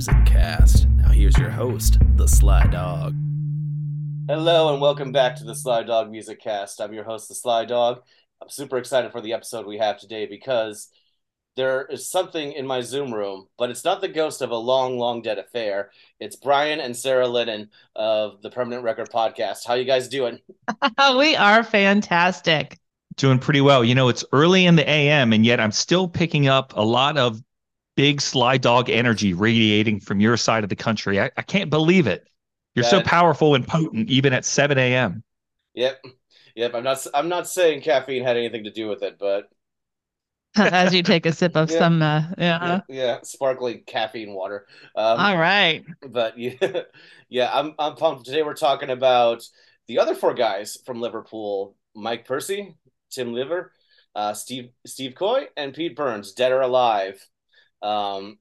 Sly Music Cast. Now here's your host, the Sly Dog. Hello and welcome back to the Sly Dog Music Cast. I'm your host, the Sly Dog. I'm super excited for the episode we have today because there is something in my Zoom room, but it's not the ghost of a long, long dead affair. It's Brian and Sarah Lennon of the Permanent Record Podcast. How you guys doing? we are fantastic. Doing pretty well. You know, it's early in the AM, and yet I'm still picking up a lot of big Sly Dog energy radiating from your side of the country. I, I can't believe it. You're so powerful and potent, even at 7 a.m. Yep, yep. I'm not. I'm not saying caffeine had anything to do with it, but As you take a sip of Yeah. some, uh, yeah. yeah, yeah, sparkling caffeine water. Um, All right. but yeah, yeah, I'm I'm pumped. Today we're talking about the other four guys from Liverpool: Mike Percy, Tim Lever, uh, Steve Steve Coy, and Pete Burns, dead or alive. Um,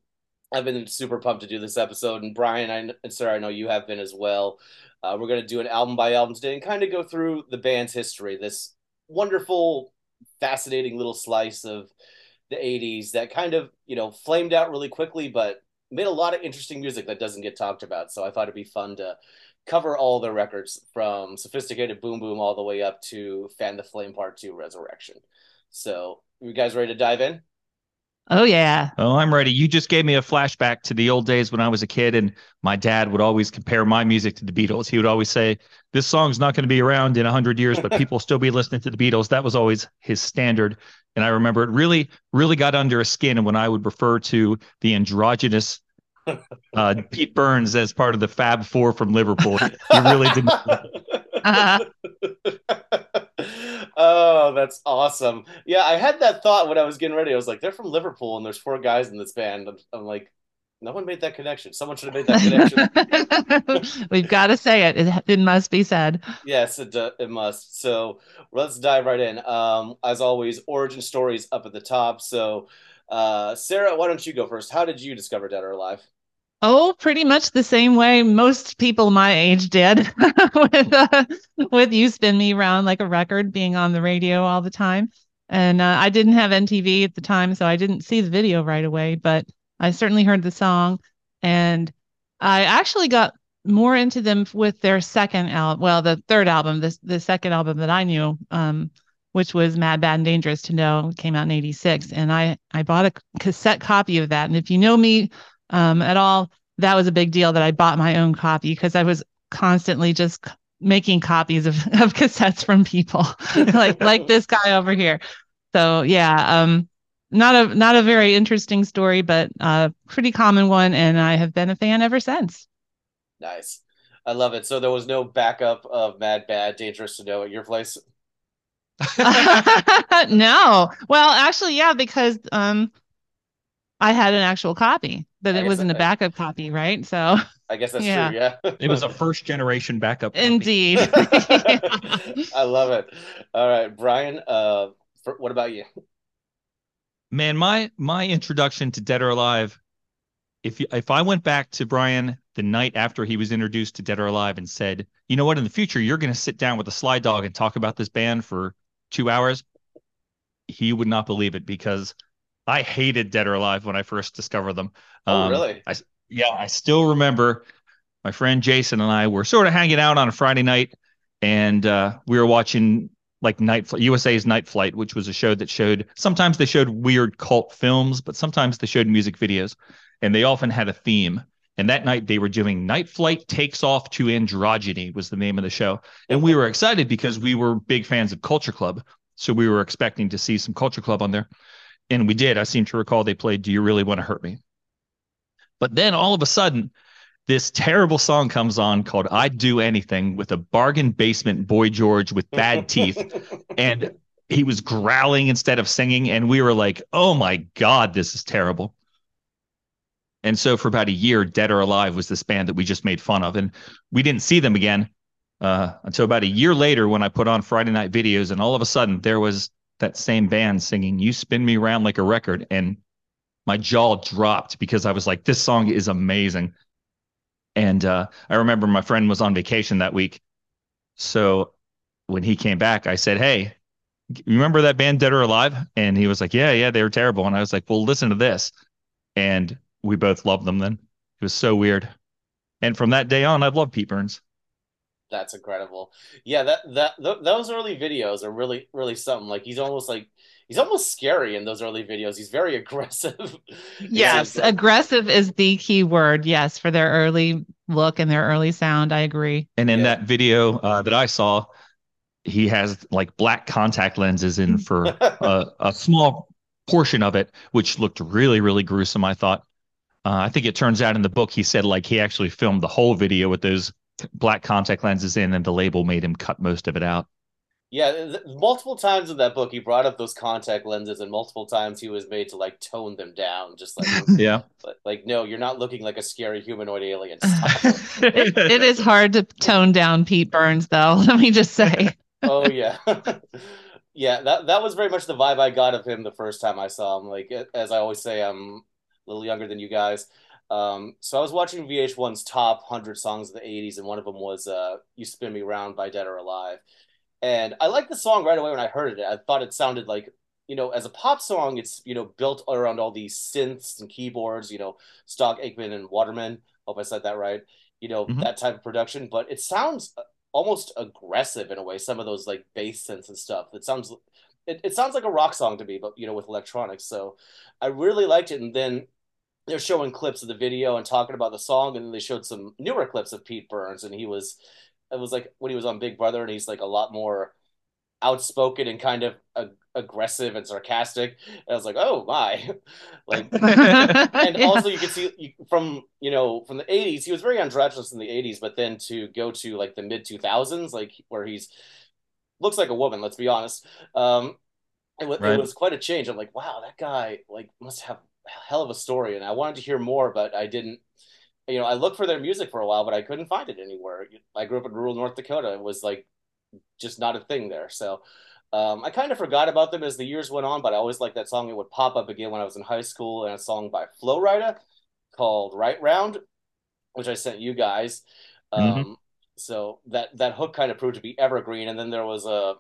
I've been super pumped to do this episode, and Brian I, and Sarah, I know you have been as well. Uh, we're gonna do an album by album today and kind of go through the band's history. This wonderful, fascinating little slice of the '80s that kind of you know flamed out really quickly, but made a lot of interesting music that doesn't get talked about. So I thought it'd be fun to cover all the records from Sophisticated Boom Boom all the way up to Fan the Flame Part 2 Resurrection. So, you guys ready to dive in? Oh, yeah. Oh, I'm ready. You just gave me a flashback to the old days when I was a kid, and my dad would always compare my music to the Beatles. He would always say, This song's not going to be around in 100 years, but people will still be listening to the Beatles. That was always his standard. And I remember it really, really got under his skin when I would refer to the androgynous uh, Pete Burns as part of the Fab Four from Liverpool. He really didn't. Uh, oh, that's awesome. Yeah, I had that thought when I was getting ready. I was like, they're from Liverpool and there's four guys in this band. I'm, I'm like, no one made that connection. Someone should have made that connection. We've got to say it. it. It must be said. Yes, it uh, it must. So let's dive right in. Um, as always, origin stories up at the top. So, uh, Sarah, why don't you go first? How did you discover Dead or Alive? Oh, pretty much the same way most people my age did with uh, with you spin me around like a record being on the radio all the time. And uh, I didn't have MTV at the time, so I didn't see the video right away, but I certainly heard the song. And I actually got more into them with their second album, well, the third album, the, the second album that I knew, um, which was Mad, Bad, and Dangerous to Know, came out in 86. And I, I bought a cassette copy of that. And if you know me, um, at all, that was a big deal that I bought my own copy because I was constantly just making copies of, of cassettes from people like like this guy over here. So yeah, um, not a not a very interesting story, but a pretty common one, and I have been a fan ever since. Nice. I love it. So there was no backup of Mad, Bad, Dangerous to Know at your place. no, well, actually, yeah, because um, I had an actual copy, but I it guess wasn't a I- backup copy, right? So I guess that's Yeah. true. Yeah. It was a first generation backup. copy. indeed. I love it. All right, Brian. Uh, for, what about you? Man, my my introduction to Dead or Alive, if you, if I went back to Brian the night after he was introduced to Dead or Alive and said, you know what, in the future you're going to sit down with a Sly Dog and talk about this band for two hours, he would not believe it because I hated Dead or Alive when I first discovered them. Oh, Um, really? I yeah, I still remember my friend Jason and I were sort of hanging out on a Friday night, and uh, we were watching like Night Fl- USA's Night Flight, which was a show that showed sometimes they showed weird cult films, but sometimes they showed music videos, and they often had a theme. And that night they were doing Night Flight Takes Off to Androgyny was the name of the show, and we were excited because we were big fans of Culture Club, so we were expecting to see some Culture Club on there, and we did. I seem to recall they played "Do You Really Want to Hurt Me." But then all of a sudden, this terrible song comes on called I'd Do Anything with a bargain basement boy George with bad teeth. And he was growling instead of singing. And we were like, oh my God, this is terrible. And so for about a year, Dead or Alive was this band that we just made fun of. And we didn't see them again uh, until about a year later when I put on Friday night videos. And all of a sudden, there was that same band singing You Spin Me Around Like a Record. And my jaw dropped because I was like, this song is amazing. And uh, I remember my friend was on vacation that week. So when he came back, I said, Hey, remember that band Dead or Alive? And he was like, Yeah, yeah, they were terrible. And I was like, Well, listen to this. And we both loved them then. It was so weird. And from that day on, I've loved Pete Burns. That's incredible. Yeah, that that th- those early videos are really really something. Like he's almost like he's almost scary in those early videos. He's very aggressive. yes, like, aggressive is the key word. Yes, for their early look and their early sound, I agree. And in yeah. that video uh, that I saw, he has like black contact lenses in for a, a small portion of it, which looked really really gruesome. I thought. Uh, I think it turns out in the book he said like he actually filmed the whole video with those black contact lenses in, and the label made him cut most of it out. Yeah, th- multiple times in that book, he brought up those contact lenses, and multiple times he was made to like tone them down, just like yeah, like no, you're not looking like a scary humanoid alien. it, it is hard to tone down Pete Burns, though. Let me just say. oh yeah, yeah. That that was very much the vibe I got of him the first time I saw him. Like as I always say, I'm a little younger than you guys. Um, so I was watching VH1's top 100 songs of the 80s, and one of them was uh, You Spin Me Round by Dead or Alive. And I liked the song right away when I heard it. I thought it sounded like, you know, as a pop song, it's, you know, built around all these synths and keyboards, you know, Stock Aitken and Waterman. Hope I said that right. You know, mm-hmm. that type of production. But it sounds almost aggressive in a way, some of those like bass synths and stuff. It sounds. It, it sounds like a rock song to me, but you know, with electronics. So I really liked it. And then they're showing clips of the video and talking about the song, and then they showed some newer clips of Pete Burns, and he was it was like when he was on Big Brother, and he's like a lot more outspoken and kind of ag- aggressive and sarcastic. And I was like, oh my, like, and yeah. also you can see from you know from the '80s, he was very androgynous in the '80s, but then to go to like the mid 2000s, like where he's looks like a woman. Let's be honest. Um, it, right. it was quite a change. I'm like, wow, that guy like must have hell of a story, and I wanted to hear more, but I didn't. You know, I looked for their music for a while, but I couldn't find it anywhere. I grew up in rural North Dakota. It was like just not a thing there. So um, I kind of forgot about them as the years went on, but I always liked that song. It would pop up again when I was in high school, and a song by Flo Rida called "Right Round," which I sent you guys. Mm-hmm. Um, so that that hook kind of proved to be evergreen. And then there was a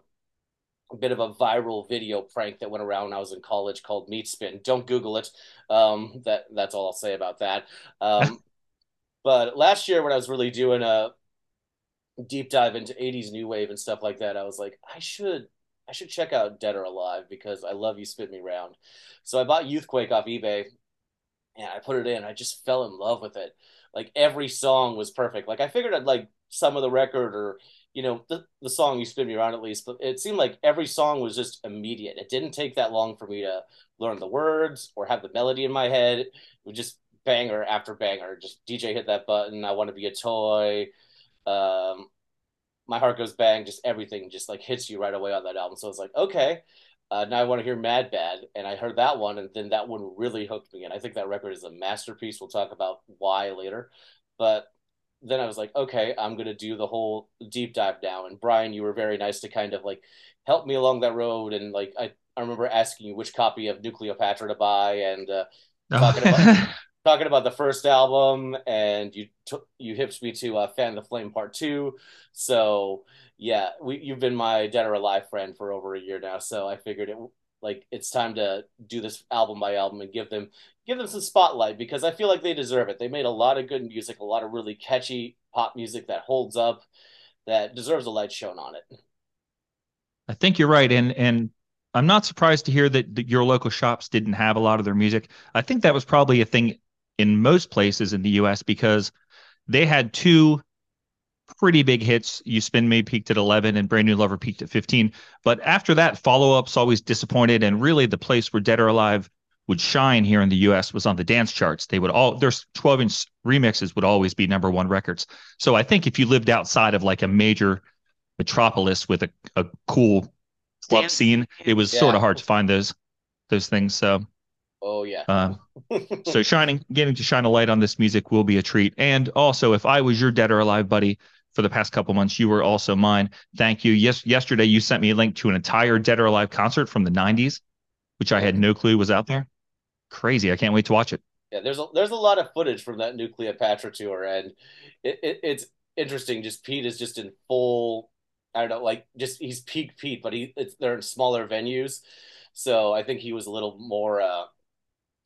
a bit of a viral video prank that went around when I was in college called Meat Spin. Don't Google it. Um, that that's all I'll say about that. Um, but last year when I was really doing a deep dive into 80s new wave and stuff like that, I was like, I should I should check out Dead or Alive because I love You Spin Me Round. So I bought Youthquake off eBay and I put it in. I just fell in love with it. Like every song was perfect. Like I figured I'd like some of the record or you know the, the song you spin me around at least but it seemed like every song was just immediate. It didn't take that long for me to learn the words or have the melody in my head. It was just banger after banger. Just dj hit that button i want to be a toy um my heart goes bang just everything just like hits you right away on that album. So it's like okay uh, now I want to hear Mad Bad, and I heard that one, and then that one really hooked me. And I think that record is a masterpiece. We'll talk about why later, but then I was like, okay, I'm gonna do the whole deep dive now. And Brian, you were very nice to kind of like help me along that road. And like I, I remember asking you which copy of Nukleopatra to buy, and uh, talking about talking about the first album, and you took you hipped me to uh, Fan the Flame Part Two. So yeah, we you've been my Dead or Alive friend for over a year now. So I figured it like it's time to do this album by album and give them give them some spotlight because I feel like they deserve it. They made a lot of good music, a lot of really catchy pop music that holds up, that deserves a light shown on it. I think you're right, and and I'm not surprised to hear that, your local shops didn't have a lot of their music. I think that was probably a thing in most places in the U.S. because they had two pretty big hits. You Spin Me peaked at 11 and Brand New Lover peaked at 15. But after that, follow ups always disappointed. And really, the place where Dead or Alive would shine here in the US was on the dance charts. They would all, their 12 inch remixes would always be number one records. So I think if you lived outside of like a major metropolis with a, a cool club dance. scene, it was yeah. sort of hard to find those those things. So Oh yeah. Um, so shining, getting to shine a light on this music will be a treat. And also, if I was your dead or alive buddy, for the past couple months. You were also mine. Thank you. Yes, yesterday you sent me a link to an entire Dead or Alive concert from the '90s, which I had no clue was out there. Crazy! I can't wait to watch it. Yeah, there's a there's a lot of footage from that Nukleopatra tour, and it, it it's interesting. Just Pete is just in full. I don't know, like just he's peak Pete, but he it's they're in smaller venues, so I think he was a little more. uh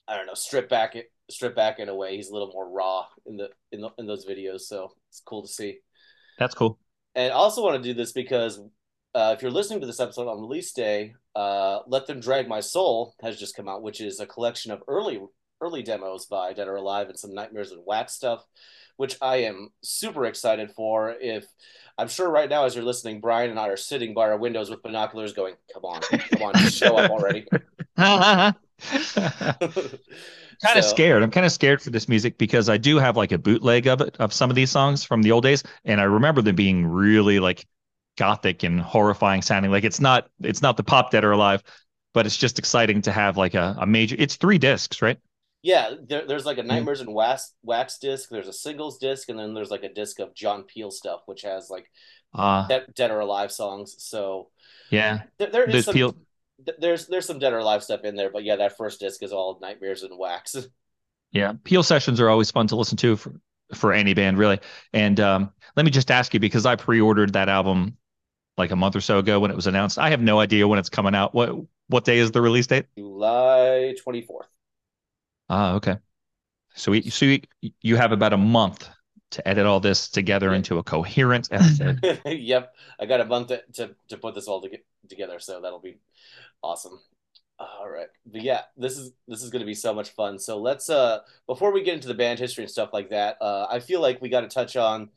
I don't know, stripped back stripped back in a way. He's a little more raw in the in the, in those videos, so it's cool to see. That's cool. And I also want to do this because uh, if you're listening to this episode on release day, uh, "Let Them Drag My Soul" has just come out, which is a collection of early early demos by Dead or Alive and some Nightmares in Wax stuff, which I am super excited for. If I'm sure right now, as you're listening, Brian and I are sitting by our windows with binoculars, going, "Come on, come on, just show up already." kind of So- scared. I'm kind of scared for this music because I do have like a bootleg of it of some of these songs from the old days, and I remember them being really like gothic and horrifying sounding. Like it's not it's not the pop dead or alive, but it's just exciting to have like a, a major. It's three discs, right? Yeah, there, there's like a Nightmares in Wax wax disc. There's a singles disc, and then there's like a disc of John Peel stuff, which has like Uh Dead, Dead or Alive songs. So yeah. there, there is some, Peel. Th- there's there's some Dead or Alive stuff in there, but yeah, that first disc is all Nightmares in Wax. Yeah, Peel sessions are always fun to listen to for for any band, really. And um, let me just ask you because I pre-ordered that album like a month or so ago when it was announced. I have no idea when it's coming out. What what day is the release date? July 24th. Ah, okay. So we, so you, you have about a month to edit all this together Yeah. into a coherent episode. yep, I got a month to, to to put this all to get together, so that'll be awesome. All right, but yeah, this is this is going to be so much fun. So let's uh before we get into the band history and stuff like that, uh, I feel like we got to touch on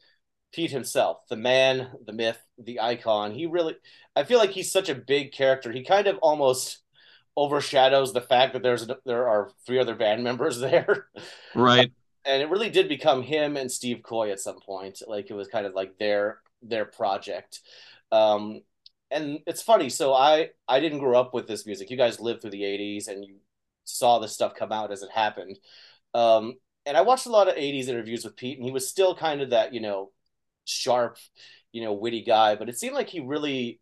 Pete himself, the man, the myth, the icon. He really, I feel like he's such a big character. He kind of almost overshadows the fact that there's there are three other band members there. right. and it really did become him and Steve Coy at some point. Like it was kind of like their their project. Um, and it's funny. So I I didn't grow up with this music. You guys lived through the '80s and you saw this stuff come out as it happened. Um, and I watched a lot of '80s interviews with Pete, and he was still kind of that you know sharp, you know, witty guy. But it seemed like he really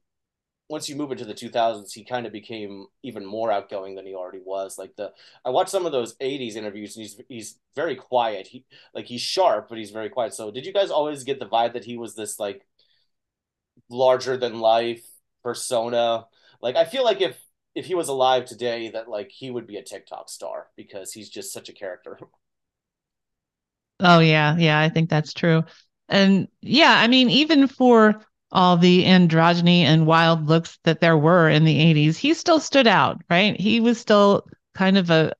once you move into the 2000s, he kind of became even more outgoing than he already was. Like the, I watched some of those 80s interviews, and he's he's very quiet. He like he's sharp, but he's very quiet. So, did you guys always get the vibe that he was this like larger than life persona? Like, I feel like if if he was alive today, that like he would be a TikTok star because he's just such a character. Oh yeah, yeah, I think that's true. And yeah, I mean, even for all the androgyny and wild looks that there were in the 80s, he still stood out, right? He was still kind of a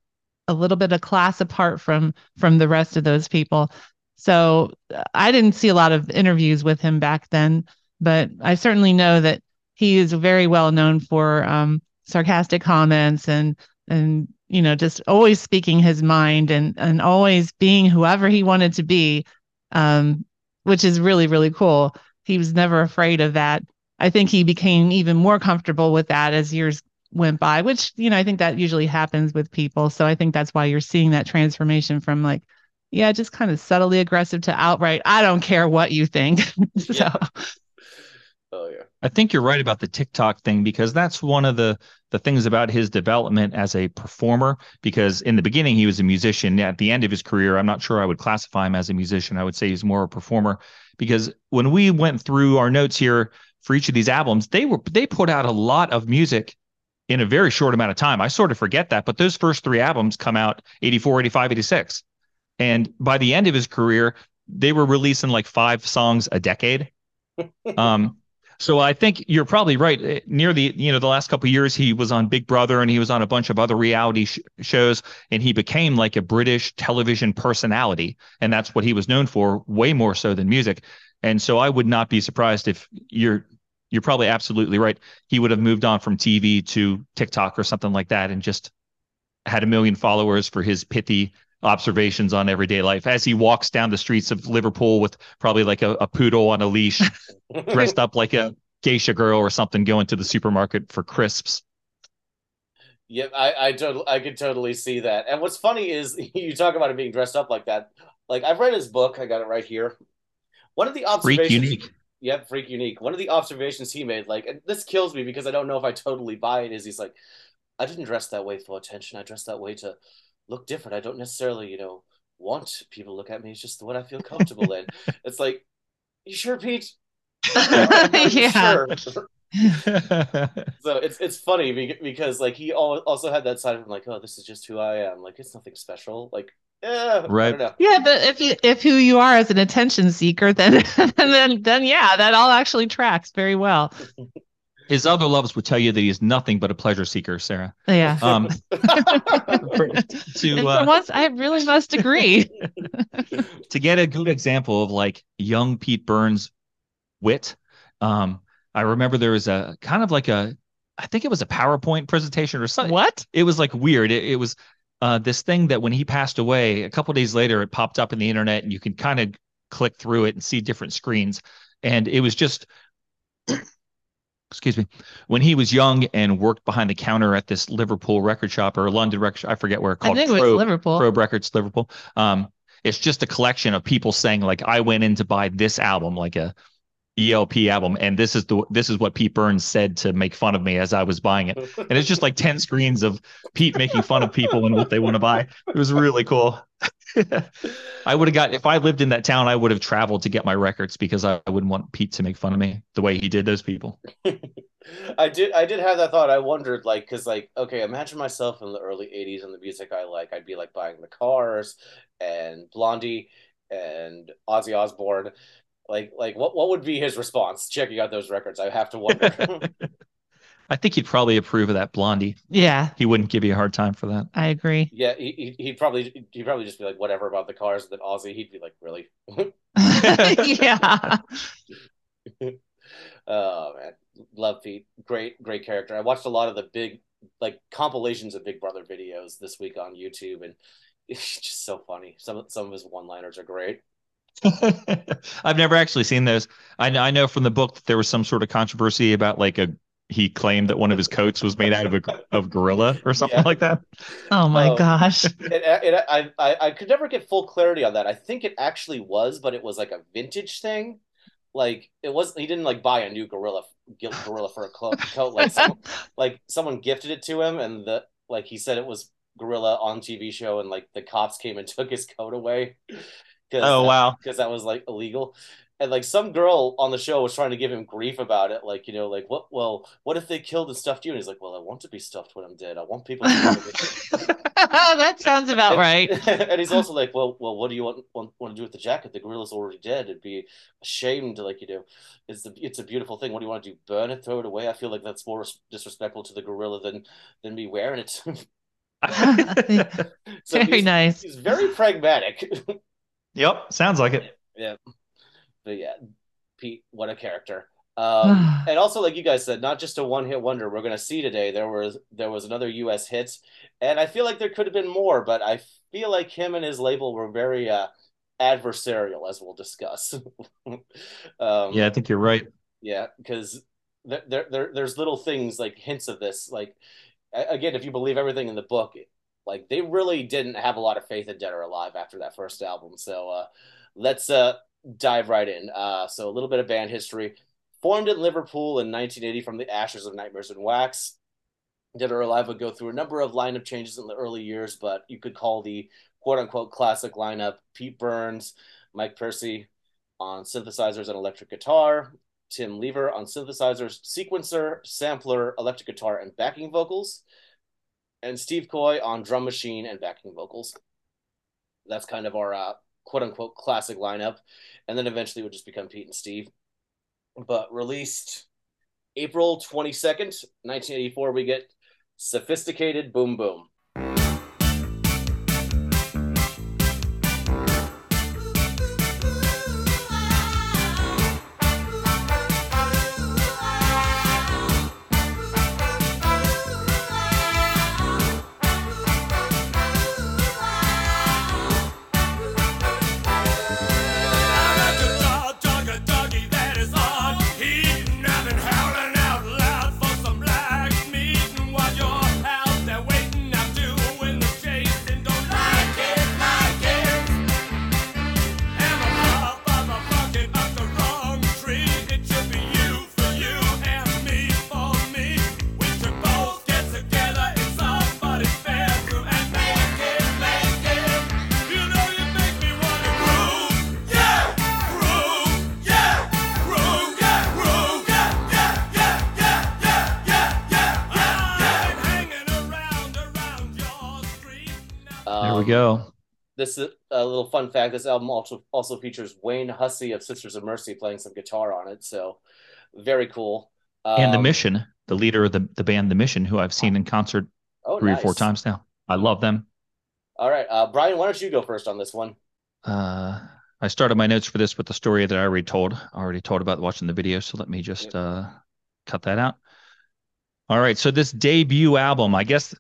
a little bit of class apart from from the rest of those people. So uh, I didn't see a lot of interviews with him back then, but I certainly know that he is very well known for um, sarcastic comments and and you know just always speaking his mind and and always being whoever he wanted to be, um, which is really really cool. He was never afraid of that. I think he became even more comfortable with that as years went by, which, you know, I think that usually happens with people. So I think that's why you're seeing that transformation from like, yeah, just kind of subtly aggressive to outright, I don't care what you think. so Yeah. Oh yeah. I think you're right about the TikTok thing because that's one of the the things about his development as a performer. Because in the beginning he was a musician. At the end of his career, I'm not sure I would classify him as a musician. I would say he's more a performer. Because when we went through our notes here for each of these albums, they were they put out a lot of music in a very short amount of time. I sort of forget that, but those first three albums come out 84, 85, 86. And by the end of his career, they were releasing like five songs a decade. Um, so I think you're probably right. Eh, Near the you know the last couple years, he was on Big Brother and he was on a bunch of other reality sh- shows, and he became like a British television personality, and that's what he was known for, way more so than music. And so I would not be surprised if you're you're probably absolutely right. He would have moved on from TV to TikTok or something like that, and just had a million followers for his pithy observations on everyday life as he walks down the streets of Liverpool with probably like a, a poodle on a leash dressed up like a geisha girl or something going to the supermarket for crisps. Yep, I I totally I could totally see that. And what's funny is you talk about him being dressed up like that. Like I've read his book, I got it right here. One of the observations. Freak unique. Yep, freak unique. One of the observations he made, like, and this kills me because I don't know if I totally buy it, is he's like, I didn't dress that way for attention. I dressed that way to look different. I don't necessarily, you know, want people to look at me. It's just the one I feel comfortable in. It's like, you sure, Pete? You yeah. sure? so it's it's funny because like he also had that side of him like oh this is just who I am like it's nothing special like yeah right yeah but if you if who you are as an attention seeker then then then yeah that all actually tracks very well his other loves would tell you that he's nothing but a pleasure seeker, Sarah. Yeah. Um, to uh, once, I really must agree. to get a good example of like young Pete Burns wit, um, I remember there was a kind of like a, I think it was a PowerPoint presentation or something. What? It was like weird. It, it was uh, this thing that when he passed away, a couple days later, it popped up in the internet, and you can kind of click through it and see different screens. And it was just excuse me, when he was young and worked behind the counter at this Liverpool record shop or London record I forget where it called. I think Probe, it was Liverpool. Probe Records, Liverpool. Um, it's just a collection of people saying like, I went in to buy this album, like a ELP album, and this is the this is what Pete Burns said to make fun of me as I was buying it, and it's just like ten screens of Pete making fun of people and what they want to buy. It was really cool. I would have got if I lived in that town, I would have traveled to get my records because I, I wouldn't want Pete to make fun of me the way he did those people. I did I did have that thought. I wondered like because like okay, imagine myself in the early '80s and the music I like. I'd be like buying the Cars and Blondie and Ozzy Osbourne. Like like what what would be his response checking out those records? I have to wonder. I think he'd probably approve of that Blondie. Yeah, he wouldn't give you a hard time for that. I agree. Yeah, he he'd probably he'd probably just be like whatever about the cars. That Ozzy, he'd be like really. yeah. oh man, love Pete. Great great character. I watched a lot of the big like compilations of Big Brother videos this week on YouTube, and it's just so funny. Some some of his one liners are great. I've never actually seen those. I know, I know from the book that there was some sort of controversy about like a he claimed that one of his coats was made out of a of gorilla or something yeah. like that. Oh my um, gosh! It, it, I, I I could never get full clarity on that. I think it actually was, but it was like a vintage thing. Like it was, he didn't like buy a new gorilla gorilla for a coat. Like someone, like someone gifted it to him, and the like he said it was gorilla on TV show, and like the cops came and took his coat away. Oh wow! Because that was like illegal. And like some girl on the show was trying to give him grief about it like you know like what well what if they killed and stuffed you? And he's like well i want to be stuffed when i'm dead. I want people to that sounds about and, right. And he's also like well well what do you want, want want to do with the jacket? The gorilla's already dead. It'd be ashamed like you know it's the it's a beautiful thing. What do you want to do burn it throw it away? I feel like that's more disrespectful to the gorilla than than me wearing it. So very he's, nice. he's very pragmatic yep sounds like it yeah but yeah, Pete, what a character. Um, and also, like you guys said, not just a one-hit wonder. We're going to see today. There was there was another U.S. hit, and I feel like there could have been more, but I feel like him and his label were very uh, adversarial, as we'll discuss. um, yeah, I think you're right. Yeah, because there, there, there there's little things like hints of this. Like again, if you believe everything in the book, like they really didn't have a lot of faith in Dead or Alive after that first album. So uh, let's uh dive right in. Uh, so a little bit of band history. Formed in Liverpool in 1980 from the ashes of Nightmares in Wax. Dead or Alive would go through a number of lineup changes in the early years, but you could call the quote unquote classic lineup Pete Burns, Mike Percy on synthesizers and electric guitar, Tim Lever on synthesizers, sequencer, sampler, electric guitar, and backing vocals, and Steve Coy on drum machine and backing vocals. That's kind of our uh, quote unquote classic lineup, and then eventually it would just become Pete and Steve. But released April 22nd, 1984, we get Sophisticated Boom Boom. We go. This is a little fun fact. This album also also features Wayne Hussey of Sisters of Mercy playing some guitar on it. So very cool. and the Um, Mission, the leader of the, the band The Mission, who I've seen in concert oh, three or four times now. I love them. All right, uh, Brian, why don't you go first on this one? Uh, I started my notes for this with the story that I already told. I already told about watching the video, so let me just uh, cut that out. All right, so this debut album, I guess,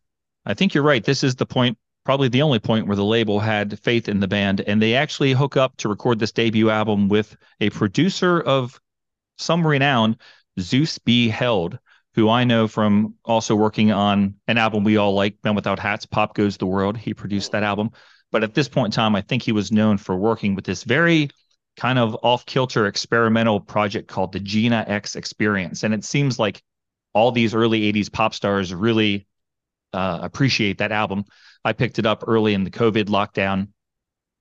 I think you're right. This is the point, probably the only point where the label had faith in the band, and they actually hook up to record this debut album with a producer of some renown, Zeus B. Held, who I know from also working on an album we all like, Men Without Hats, Pop Goes the World. He produced that album. But at this point in time, I think he was known for working with this very kind of off kilter experimental project called the Gina X Experience. And it seems like all these early 80s pop stars really uh, appreciate that album. I picked it up early in the COVID lockdown.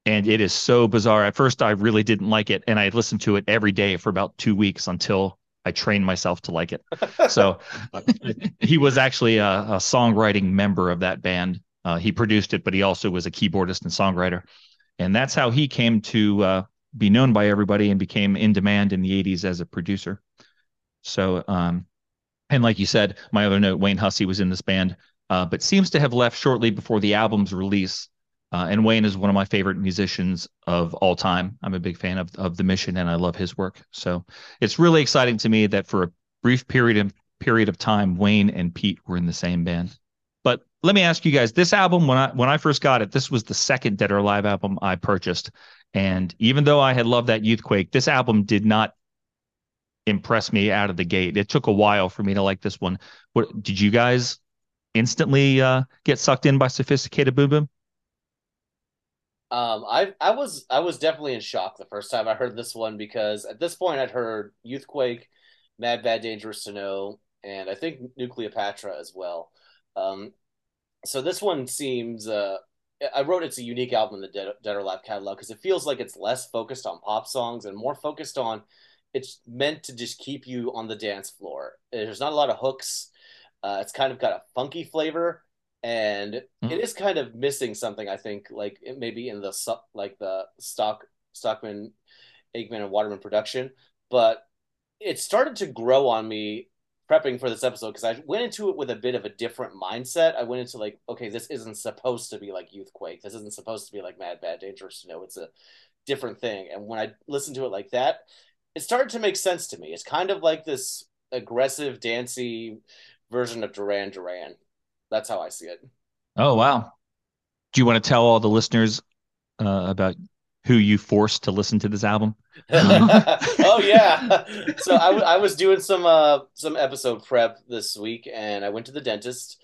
And it is so bizarre. At first, I really didn't like it. And I listened to it every day for about two weeks until I trained myself to like it. So he was actually a, a songwriting member of that band. Uh, he produced it, but he also was a keyboardist and songwriter. And that's how he came to uh, be known by everybody and became in demand in the 80s as a producer. So, um, and like you said, my other note, Wayne Hussey was in this band, uh, but seems to have left shortly before the album's release. Uh, and Wayne is one of my favorite musicians of all time. I'm a big fan of, of The Mission and I love his work. So it's really exciting to me that for a brief period of, period of time, Wayne and Pete were in the same band. But let me ask you guys, this album, when I when I first got it, this was the second Dead or Alive album I purchased. And even though I had loved that Youthquake, this album did not impress me out of the gate. It took a while for me to like this one. What did you guys instantly uh, get sucked in by sophisticated boom boom? Um, I I was I was definitely in shock the first time I heard this one because at this point I'd heard Youthquake, Mad Bad Dangerous to Know, and I think Nukleopatra as well. Um, so this one seems uh, I wrote it's a unique album in the Dead, Dead or Alive catalog because it feels like it's less focused on pop songs and more focused on it's meant to just keep you on the dance floor. There's not a lot of hooks. Uh, it's kind of got a funky flavor and Mm. it is kind of missing something I think like it maybe in the like the stock Stockman Aikman and Waterman production but it started to grow on me prepping for this episode because I went into it with a bit of a different mindset. I went into like okay this isn't supposed to be like Youthquake. This isn't supposed to be like Mad Bad Dangerous. To know it's a different thing. And when I listened to it like that it started to make sense to me. It's kind of like this aggressive dancey version of Duran Duran that's how I see it Oh wow! Do you want to tell all the listeners uh, about who you forced to listen to this album? oh yeah. So I, w- I was doing some uh some episode prep this week, and I went to the dentist.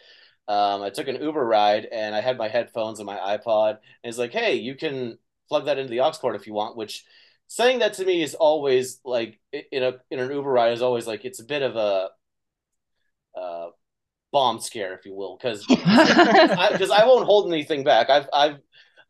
Um, I took an Uber ride, and I had my headphones and my iPod, and it's like, hey, you can plug that into the aux cord if you want. Which saying that to me is always like in a in an Uber ride is always like it's a bit of a uh bomb scare, if you will, because because I, won't hold anything back. I've I've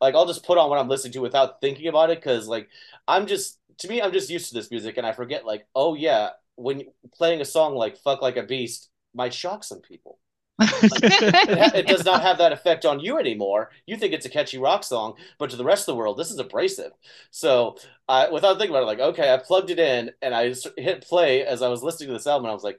like I'll just put on what I'm listening to without thinking about it because like I'm just to me I'm just used to this music and I forget like oh yeah when playing a song like "Fuck Like a Beast" might shock some people. It, it does not have that effect on you anymore. You think it's a catchy rock song, but to the rest of the world, this is abrasive. So, I, without thinking about it, like, okay, I plugged it in and I hit play as I was listening to this album, and I was like,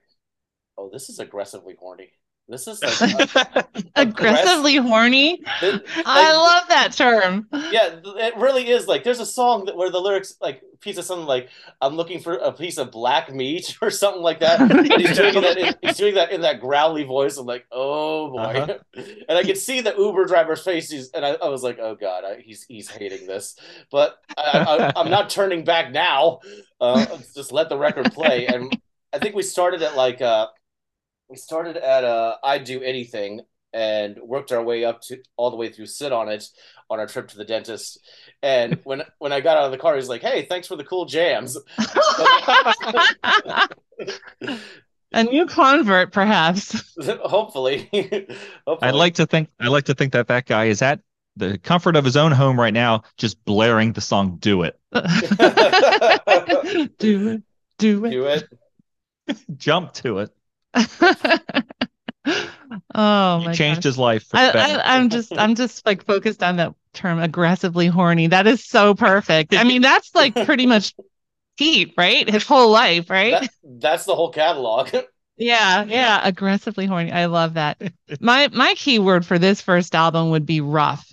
oh, this is aggressively horny. This is like, Aggressively horny. It- I love that term. yeah, it really is like there's a song that where the lyrics like piece of something like I'm looking for a piece of black meat or something like that. And he's doing that. In, he's doing that in that growly voice. I'm like, oh boy, Uh-huh. and I could see the Uber driver's face. He's, and I, I was like, oh god, I, he's he's hating this. But I, I, I'm not turning back now. Uh, just let the record play. And I think we started at like uh, we started at uh, I'd do anything and worked our way up to all the way through sit on it on our trip to the dentist. And when when I got out of the car, he's like, "Hey, thanks for the cool jams." A new convert, perhaps. Hopefully, Hopefully. I'd like to think i'd like to think that that guy is at the comfort of his own home right now, just blaring the song "Do It." do it. Do it. do it. Jump to it. Oh He my changed gosh. his life. for the I, I, i'm just I'm just like focused on that term aggressively horny. That is so perfect. I mean, that's like pretty much Pete, right? His whole life, right? That, that's the whole catalog. Yeah, yeah, aggressively horny. I love that. My my keyword for this first album would be rough.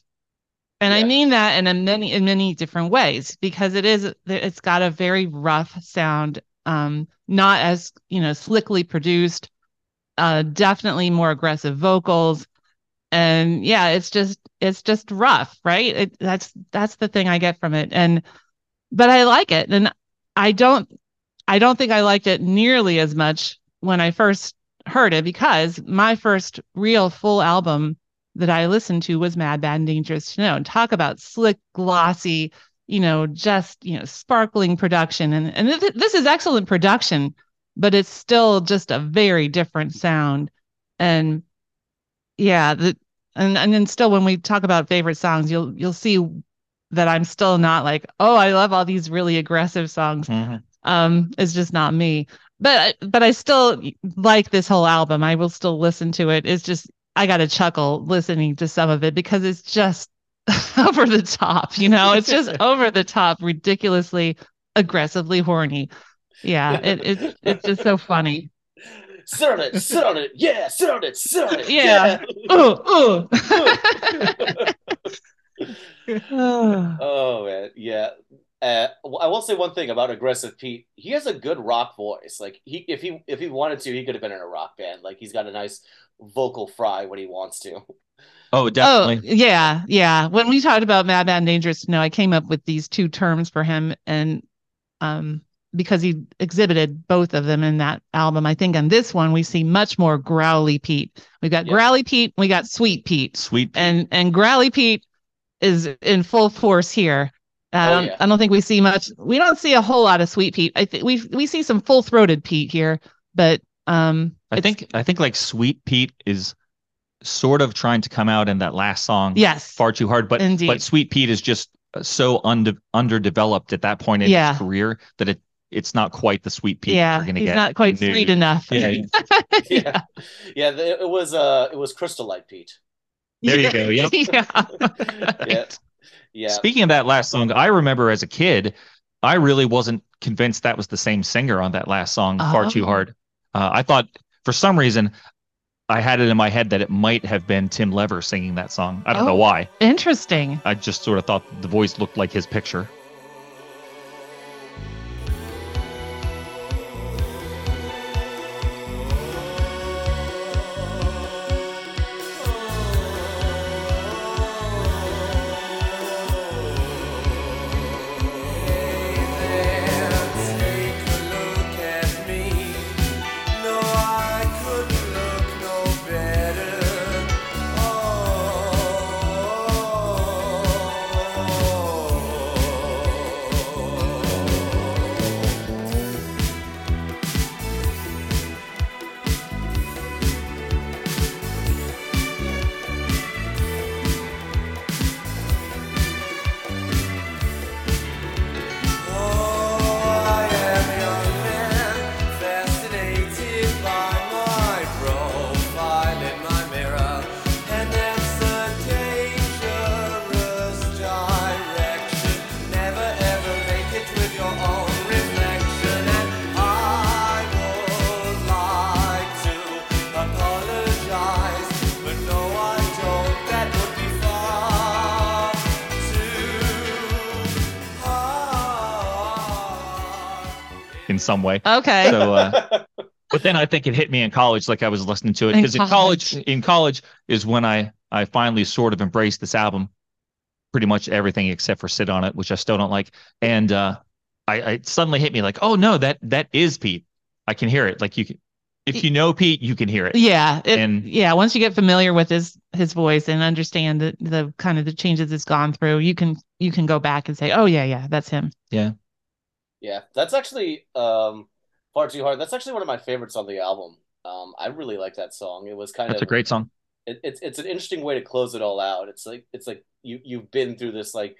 And I mean that in a many in many different ways because it is it's got a very rough sound um not as, you know, slickly produced, uh definitely more aggressive vocals. And yeah, it's just it's just rough, right? It, that's that's the thing I get from it. And but I like it. And I don't I don't think I liked it nearly as much when I first heard it because my first real full album that I listened to was Mad Bad and Dangerous to Know. And talk about slick, glossy, you know, just, you know, sparkling production. And, and th- this is excellent production, but it's still just a very different sound. And yeah, the, and, and then still when we talk about favorite songs, you'll, you'll see that I'm still not like, oh, I love all these really aggressive songs Mhm. um it's just not me but but i still like this whole album i will still listen to it it's just i got a chuckle listening to some of it because it's just over the top you know it's just over the top ridiculously aggressively horny yeah it, it it's just so funny sit on it, sit on it, yeah, sit on it, sit on it, Yeah. ooh, ooh. oh man, yeah. Uh, I will say one thing about aggressive Pete. He has a good rock voice. Like he, if he if he wanted to, he could have been in a rock band. Like he's got a nice vocal fry when he wants to. Oh, definitely. Oh, yeah, yeah. When we talked about Mad Man Dangerous to Know, I came up with these two terms for him, and um, because he exhibited both of them in that album, I think on this one we see much more growly Pete. We got Yeah. growly Pete, we got sweet Pete, Sweet. and and growly Pete is in full force here. I Oh, don't, yeah. I don't think we see much. We don't see a whole lot of sweet Pete. I think we we see some full throated Pete here, but um, I it's- think I think like Sweet Pete is sort of trying to come out in that last song. yes, Far too hard, but Indeed. but Sweet Pete is just uh, so unde- underdeveloped at that point in Yeah. his career that it it's not quite the Sweet Pete yeah, we're gonna he's get. not quite No. sweet enough. Yeah, Yeah, yeah. the- It was uh, it was Crystalite Pete. There you go, yep. yeah. Yeah, yeah. Speaking of that last song, I remember as a kid, I really wasn't convinced that was the same singer on that last song, Far Too Oh. Hard. Uh, I thought for some reason I had it in my head that it might have been Tim Lever singing that song. I don't know Oh. why. Interesting. I just sort of thought the voice looked like his picture. Some way. Okay. So, uh, but then I think it hit me in college, like I was listening to it because in college, college. in college is when I I finally sort of embraced this album, pretty much everything except for "Sit on It," which I still don't like, and uh, I, I it suddenly hit me like, oh no, that that is Pete. I can hear it. Like you can, if you know Pete, you can hear it. yeah. It, and- yeah. Once you get familiar with his his voice and understand the the kind of the changes it's gone through, you can you can go back and say, oh yeah, yeah, that's him. Yeah, that's actually um far too hard. That's actually one of my favorites on the album. Um, I really like that song. It was kind That's of a great song. it, it's it's an interesting way to close it all out. It's like it's like you you've been through this like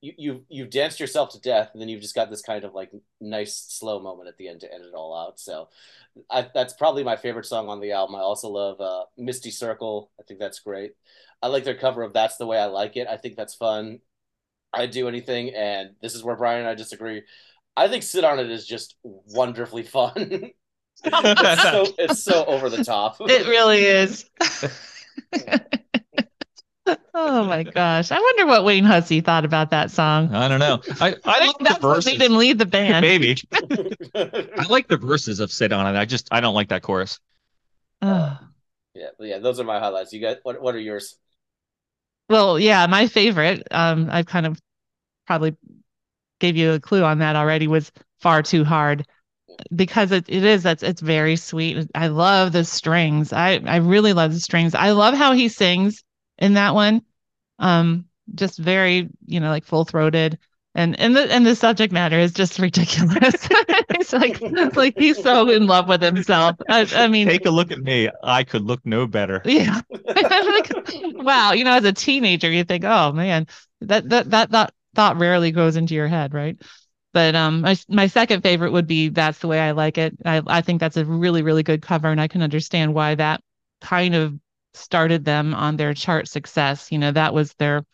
you you you've danced yourself to death, and then you've just got this kind of like nice slow moment at the end to end it all out. So, I, that's probably my favorite song on the album. I also love uh, Misty Circle. I think that's great. I like their cover of "That's the Way I Like It." I think that's fun. I'd do anything, and this is where Brian and I disagree. I think "Sit on It" is just wonderfully fun. it's so it's so over the top. It really is. oh my gosh. I wonder what Wayne Hussey thought about that song. I don't know. I, I like the That's what made verses. him lead the band. Maybe. I like the verses of Sit on It. I just I don't like that chorus. Ugh. yeah, yeah. Those are my highlights. You got what? What are yours? Well, yeah, my favorite, um, I've kind of probably gave you a clue on that already, was Far Too Hard because it, it is that's it's very sweet. I love the strings. I I really love the strings. I love how he sings in that one. Um, just very, you know, like full throated. And and the and the subject matter is just ridiculous. it's like like he's so in love with himself. I, I mean, Take a look at me. I could look no better. yeah. Like, wow. You know, as a teenager, you think, oh man, that that that that thought rarely goes into your head, right? But um, my my second favorite would be "That's the Way I Like It." I I think that's a really really good cover, and I can understand why that kind of started them on their chart success. You know, that was their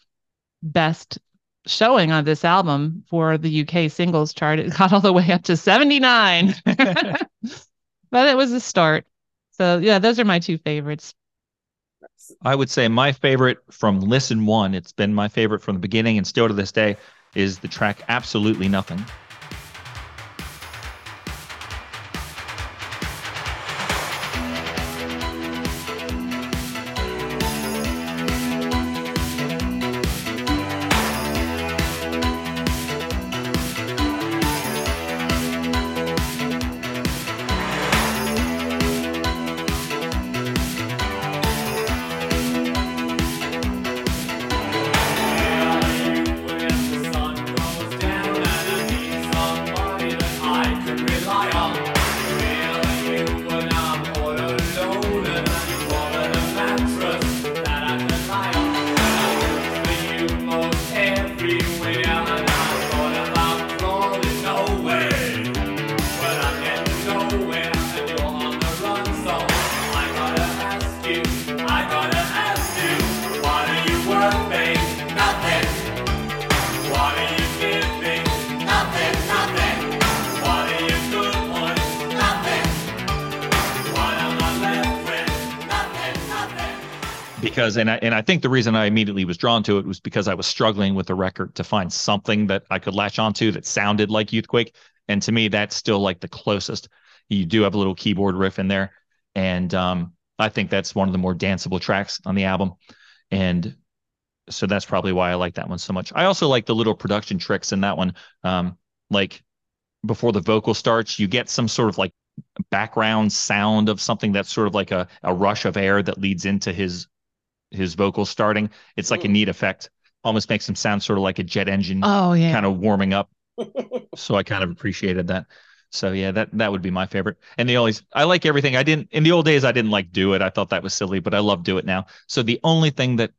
best showing on this album for the UK singles chart. It got all the way up to 79. but it was a start. So yeah, those are my two favorites. I would say my favorite from listen one, it's been my favorite from the beginning and still to this day, is the track Absolutely Nothing. Because and I, and I think the reason I immediately was drawn to it was because I was struggling with the record to find something that I could latch onto that sounded like Youthquake, and to me that's still like the closest. You do have a little keyboard riff in there, and um, I think that's one of the more danceable tracks on the album, and so that's probably why I like that one so much. I also like the little production tricks in that one, um, like before the vocal starts, you get some sort of like background sound of something that's sort of like a, a rush of air that leads into his his vocals starting. It's like a Mm. neat effect. Almost makes him sound sort of like a jet engine Oh yeah. kind of warming up. So I kind of appreciated that. So yeah, that that would be my favorite. And the always I like everything. I didn't in the old days I didn't like do it. I thought that was silly, but I love do it now. So the only thing that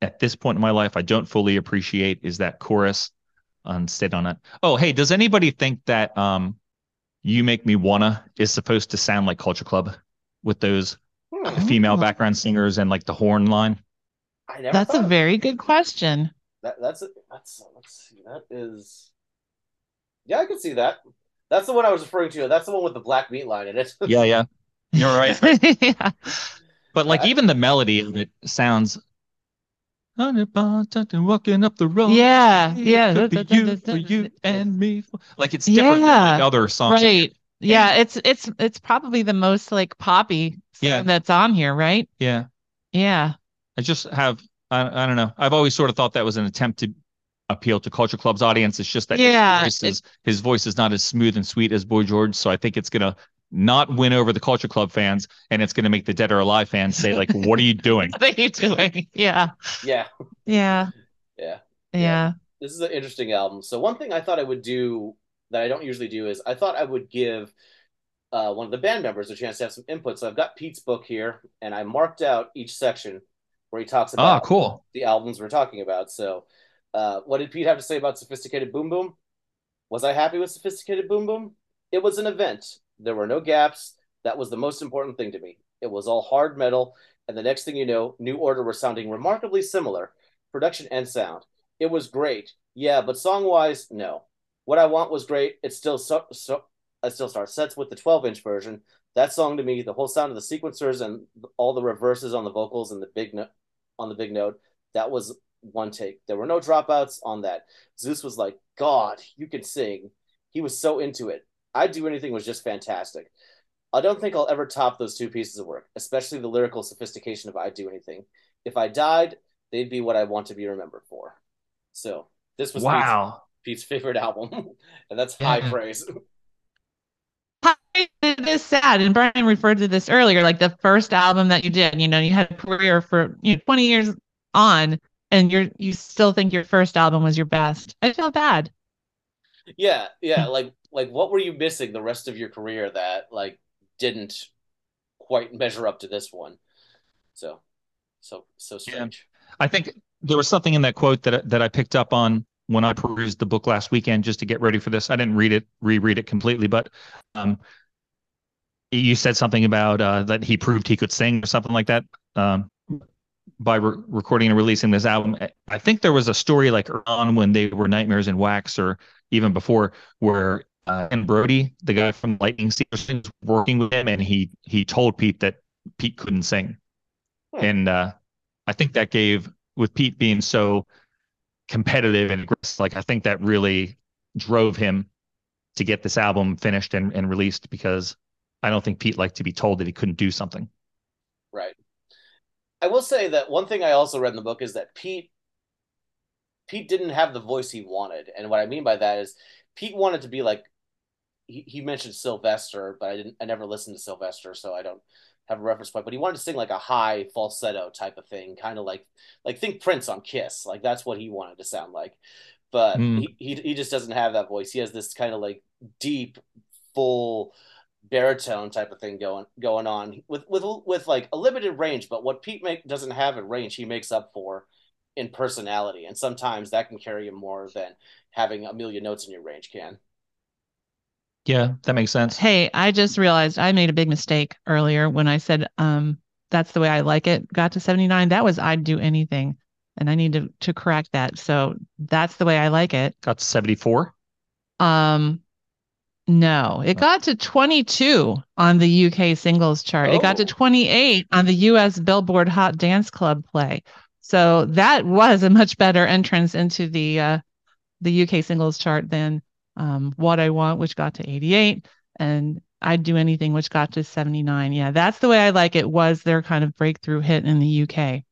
at this point in my life I don't fully appreciate is that chorus on Sit on It. Oh, hey, does anybody think that um You Make Me Wanna is supposed to sound like Culture Club with those Hmm, female background singers and like the horn line? I never That's a of very good question. that. That's a, that's let's see. That is. Yeah, I can see that. That's the one I was referring to. That's the one with the black meat line in it. Yeah, yeah. You're right. yeah. But like Yeah. even the melody of it sounds walking up the road. Yeah. Yeah. Could be That- that- you for you and me. Like it's different than Yeah, like other songs. Right. Yeah, it's it's it's probably the most like poppy song Yeah. that's on here, right? Yeah. Yeah. I just have I, I don't know. I've always sort of thought that was an attempt to appeal to Culture Club's audience. It's just that Yeah, his voice is his voice is not as smooth and sweet as Boy George. So I think it's gonna not win over the Culture Club fans, and it's gonna make the Dead or Alive fans say like, "What are you doing?" What are you doing? Yeah. yeah, Yeah. yeah. Yeah. This is an interesting album. So one thing I thought I would do that I don't usually do is I thought I would give uh, one of the band members a chance to have some input. So I've got Pete's book here, and I marked out each section where he talks about Ah, about cool. the albums we're talking about. So Uh, what did Pete have to say about Sophisticated Boom Boom? Was I happy with Sophisticated Boom Boom? It was an event. There were no gaps. That was the most important thing to me. It was all hard metal, and the next thing you know, New Order were sounding remarkably similar, production and sound. It was great, yeah, but song wise, no. What I want was great. It still so, so I still start sets with the 12 inch version. That song to me, the whole sound of the sequencers and all the reverses on the vocals and the big note on the big note, that was one take. There were no dropouts on that. Zeus was like, God, you can sing. He was so into it. I'd do anything was just fantastic. I don't think I'll ever top those two pieces of work, especially the lyrical sophistication of I'd do anything. If I died, they'd be what I want to be remembered for. So this was Wow. Pete's favorite album, and that's Yeah. high praise. It is sad, and Brian referred to this earlier. Like the first album that you did, you know, you had a career for you know 20 years on, and you're you still think your first album was your best. I feel bad. Yeah, yeah. Like, like, what were you missing the rest of your career that like didn't quite measure up to this one? So, so, so strange. I think there was something in that quote that that I picked up on when I perused the book last weekend just to get ready for this. I didn't read it, reread it completely, but um, you said something about uh, that he proved he could sing or something like that um, by re- recording and releasing this album. I think there was a story like on when they were Nightmares in Wax or even before where uh, Ian Broudie, the guy from Lightning Seekers, was working with him, and he he told Pete that Pete couldn't sing, Hmm. and uh, I think that gave with Pete being so competitive and aggressive, like I think that really drove him to get this album finished and, and released because I don't think Pete liked to be told that he couldn't do something. Right. I will say that one thing I also read in the book is that Pete Pete didn't have the voice he wanted. And what I mean by that is Pete wanted to be like he, he mentioned Sylvester, but I didn't I never listened to Sylvester, so I don't have a reference point. But he wanted to sing like a high falsetto type of thing, kind of like like think Prince on Kiss. Like that's what he wanted to sound like. But Hmm. he, he he just doesn't have that voice. He has this kind of like deep, full baritone type of thing going going on with with with like a limited range but what pete make doesn't have in range he makes up for in personality and sometimes that can carry him more than having a million notes in your range can Yeah, that makes sense. Hey, I just realized I made a big mistake earlier when I said um that's the way I like it. Got to 79. That was I'd do anything. And I need to to correct that. So that's the way I like it. Got to 74. Um no, it got to 22 on the UK singles chart. It got to Oh. 28 on the US Billboard Hot Dance Club play. So that was a much better entrance into the uh the UK singles chart than um What I Want, which got to 88, and I'd Do Anything, which got to 79. Yeah, that's the way I like it. Was their kind of breakthrough hit in the UK.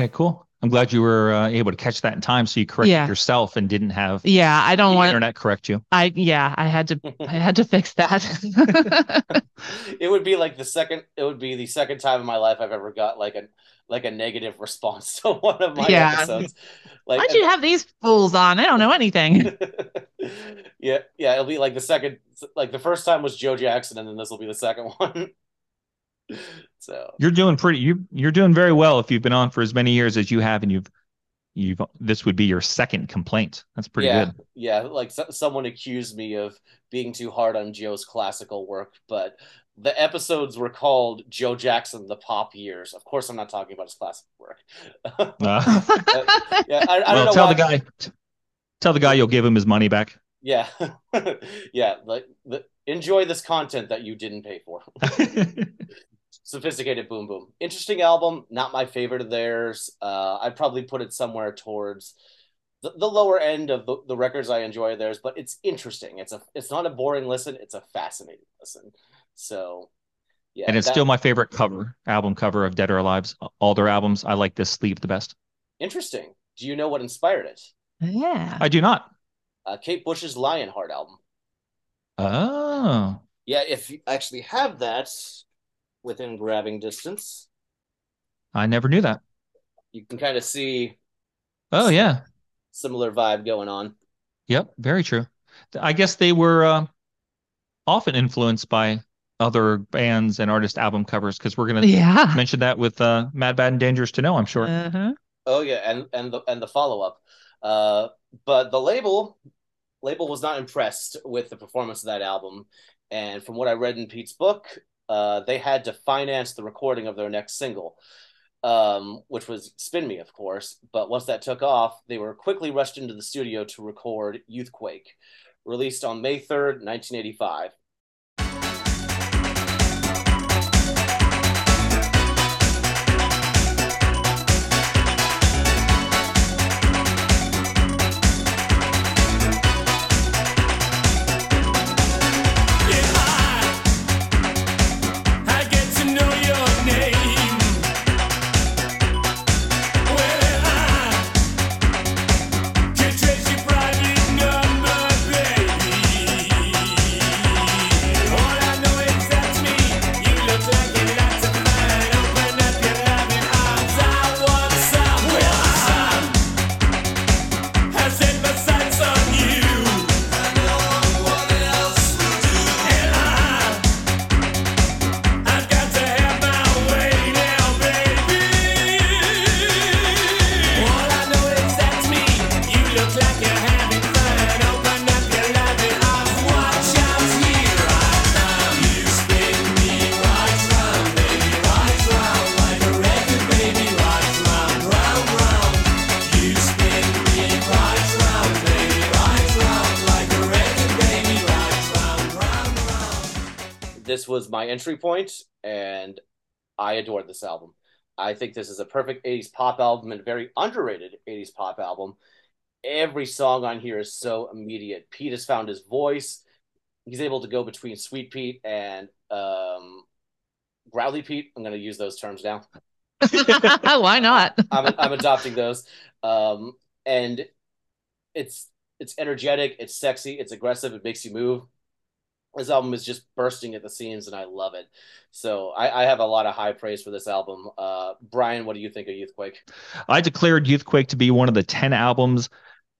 Okay, cool. I'm glad you were uh, able to catch that in time so you corrected Yeah. yourself and didn't have Yeah, I don't the want internet correct you. I yeah, I had to I had to fix that. it would be like the second it would be the second time in my life i've ever got like a like a negative response to one of my Yeah. episodes like Why'd you have these fools on? I don't know anything. yeah yeah it'll be like the second like the first time was joe jackson and then this will be the second one so You're doing pretty you you're doing very well if you've been on for as many years as you have and you've you've this would be your second complaint. That's pretty yeah good. yeah like so, someone accused me of being too hard on joe's classical work but the episodes were called joe jackson the pop years of course i'm not talking about his classic work Uh, yeah, I, I don't well, tell why. the guy. Tell the guy you'll give him his money back. Yeah, yeah. Like the, enjoy this content that you didn't pay for. Sophisticated Boom Boom. Interesting album. Not my favorite of theirs. Uh, I'd probably put it somewhere towards the, the lower end of the, the records I enjoy of theirs, but it's interesting. It's a it's not a boring listen. It's a fascinating listen. So yeah, and it's that- still my favorite cover, album cover of Dead or Alive's. All their albums, I like this sleeve the best. interesting. Do you know what inspired it? Yeah. I do not. Uh, Kate Bush's Lionheart album. Oh, Yeah, if you actually have that within grabbing distance, I never knew that. you can kind of see Oh yeah, similar vibe going on. yep, very true. I guess they were uh, often influenced by other bands and artist album covers because we're gonna Yeah. mention that with uh, Mad Bad and Dangerous to Know. I'm sure. Uh-huh. Oh yeah, and and the and the follow up. Uh, but the label label was not impressed with the performance of that album, and from what I read in Pete's book, uh, they had to finance the recording of their next single, um, which was Spin Me, of course. But once that took off, they were quickly rushed into the studio to record Youthquake, released on May 3rd, 1985. Entry point, and I adored this album. I think this is a perfect 80s pop album and a very underrated 80s pop album. Every song on here is so immediate. Pete has found his voice. He's able to go between Sweet Pete and um, Growly Pete. I'm going to use those terms now. Why not? I'm, I'm adopting those. Um, and it's it's energetic, it's sexy, it's aggressive, it makes you move. This album is just bursting at the seams, and I love it. So I, I have a lot of high praise for this album. Uh, Brian, what do you think of Youthquake? I declared Youthquake to be one of the 10 albums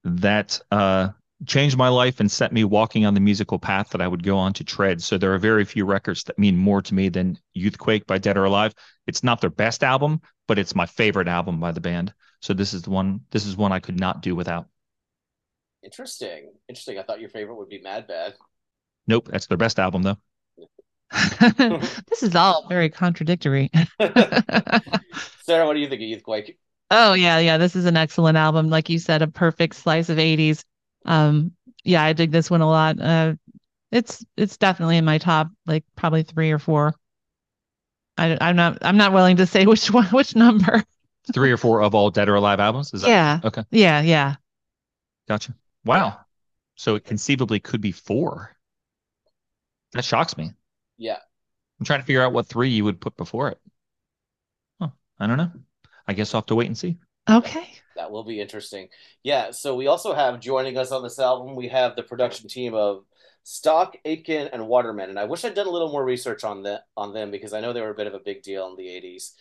that uh, changed my life and set me walking on the musical path that I would go on to tread. So there are very few records that mean more to me than Youthquake by Dead or Alive. It's not their best album, but it's my favorite album by the band. So this is the one this is one I could not do without. Interesting, interesting. I thought your favorite would be Mad Bad. Nope, that's their best album though. this is all very contradictory. Sarah, what do you think of Youthquake? Oh yeah, yeah. This is an excellent album. Like you said, a perfect slice of 80s. Um, yeah, I dig this one a lot. Uh, it's it's definitely in my top, like probably three or four. I, I'm not I'm not willing to say which one, which number. Three or four of all Dead or Alive albums. Is that Yeah, okay? yeah, yeah. Gotcha. Wow. So it conceivably could be four. That shocks me. Yeah, I'm trying to figure out what three you would put before it. Huh, I don't know. I guess I'll have to wait and see. Okay. that will be interesting. Yeah, so we also have joining us on this album, we have the production team of Stock, Aitken, and Waterman. And I wish I'd done a little more research on the, on them because I know they were a bit of a big deal in the 80s.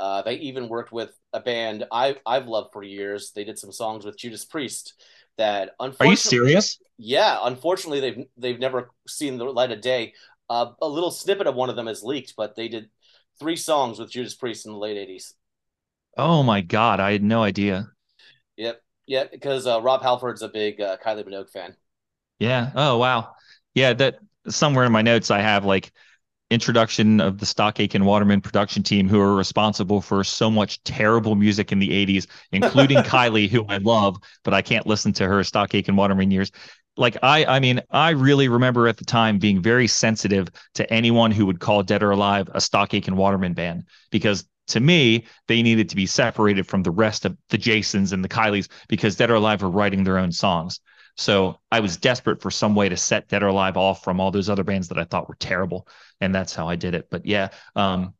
Uh, they even worked with a band I, I've loved for years. They did some songs with Judas Priest that Are you serious? Yeah, unfortunately they've they've never seen the light of day. Uh, a little snippet of one of them has leaked, but they did three songs with Judas Priest in the late 80s. Oh my God, I had no idea. Yep. Yeah, because uh, Rob Halford's a big uh, Kylie Minogue fan. Yeah. Oh wow. Yeah, that somewhere in my notes I have like introduction of the Stock Aitken Waterman production team, who are responsible for so much terrible music in the '80s, including Kylie, who I love, but I can't listen to her Stock Aitken Waterman years. Like I, I mean, I really remember at the time being very sensitive to anyone who would call Dead or Alive a Stock Aitken Waterman band because to me, they needed to be separated from the rest of the Jasons and the Kylies because Dead or Alive were writing their own songs. So I was desperate for some way to set Dead or Alive off from all those other bands that I thought were terrible, and that's how I did it. But yeah, um,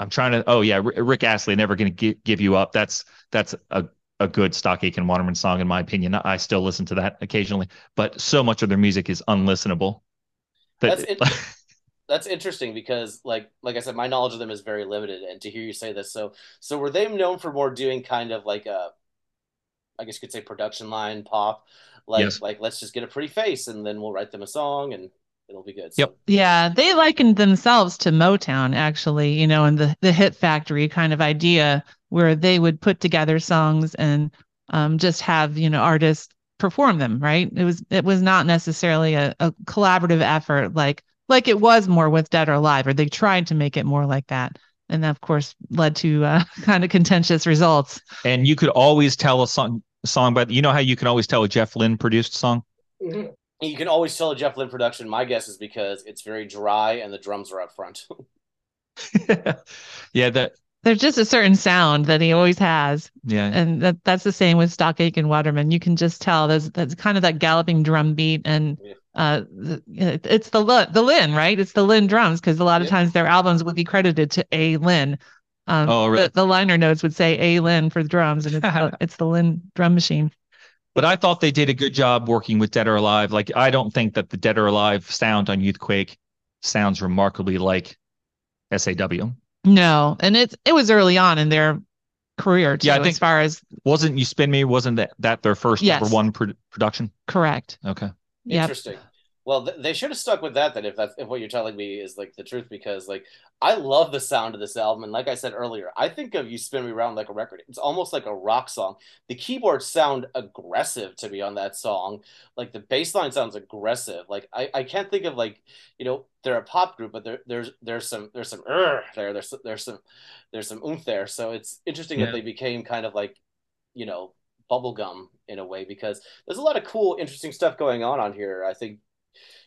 I'm trying to. Oh yeah, R- Rick Astley, never going to give you up. That's that's a a good Stock Aitken Waterman song in my opinion. I still listen to that occasionally, but so much of their music is unlistenable. That- That's. That's interesting because, like, like I said, my knowledge of them is very limited, and to hear you say this, so, so were they known for more doing kind of like a, I guess you could say production line pop, like, Yes. like let's just get a pretty face, and then we'll write them a song, and it'll be good. Yep. Yeah, they likened themselves to Motown, actually, you know, and the the hit factory kind of idea where they would put together songs and um, just have, you know, artists perform them, right? It was it was not necessarily a, a collaborative effort like like it was more with Dead or Alive, or they tried to make it more like that. And that, of course, led to uh, kind of contentious results. and you could always tell a song song by you know how you can always tell a Jeff Lynne produced song. you can always tell a Jeff Lynne production. My guess is because it's very dry and the drums are up front. yeah, that There's just a certain sound that he always has. yeah. and that that's the same with Stock Aitken Waterman. You can just tell there's that's kind of that galloping drum beat, and Yeah. Uh, it's the the Linn, right? It's the Linn drums because a lot of Yeah. times their albums would be credited to A Linn. Um, Oh, really? the, the liner notes would say A Linn for the drums, and it's the, it's the Linn drum machine. But I thought they did a good job working with Dead or Alive. Like I don't think that the Dead or Alive sound on Youthquake sounds remarkably like SAW. No, and it's it was early on in their career too, Yeah, I think- as far as Wasn't You Spin Me? Wasn't that, that their first Yes. number one pro- production? correct. Okay. Yep. Interesting. Well, th- they should have stuck with that then, if that's if what you're telling me is like the truth, because like I love the sound of this album, and like I said earlier, I think of "You Spin Me Round Like a Record." It's almost like a rock song. The keyboards sound aggressive to me on that song. Like the bass line sounds aggressive. Like I, I can't think of like you know they're a pop group, but there there's there's some there's some "Urgh" there there's there's some there's some oomph there. So it's interesting Yeah. that they became kind of like you know bubblegum in a way because there's a lot of cool interesting stuff going on on here. I think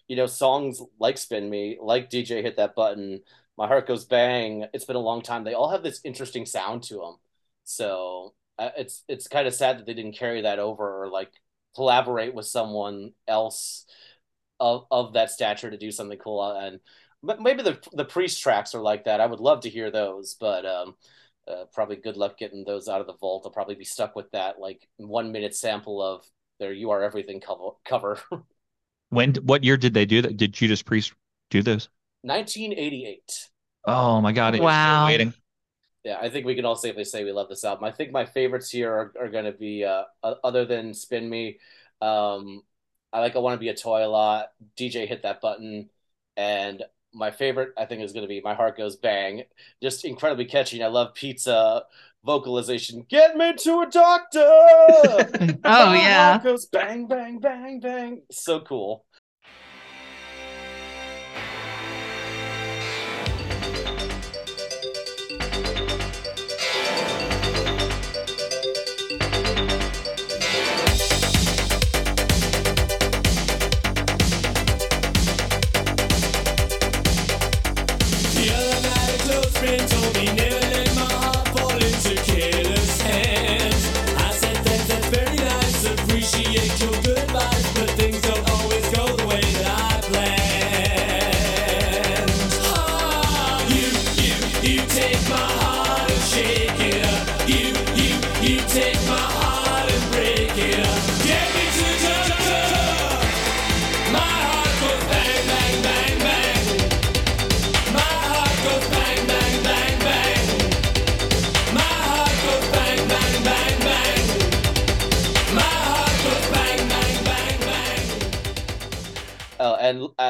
you know, songs like Spin Me, like DJ Hit That Button, My Heart Goes Bang, It's Been a Long Time, they all have this interesting sound to them. So uh, it's it's kind of sad that they didn't carry that over or like collaborate with someone else of, of that stature to do something cool. And maybe the the Priest tracks are like that. I would love to hear those, but um, uh, probably good luck getting those out of the vault. I'll probably be stuck with that like one minute sample of their "You Are Everything" cover. cover. When what year did they do that? Did Judas Priest do those? 1988. Oh my god! it was still Wow. Waiting. Yeah, I think we can all safely say we love this album. I think my favorites here are, are going to be, uh, other than Spin Me, um, I like I Want to Be a Toy a lot. DJ Hit That Button. And my favorite, I think, is going to be My Heart Goes Bang. Just incredibly catchy. I love Pete's vocalization. Get me to a doctor! Oh My yeah. heart goes bang, bang, bang, bang. So cool.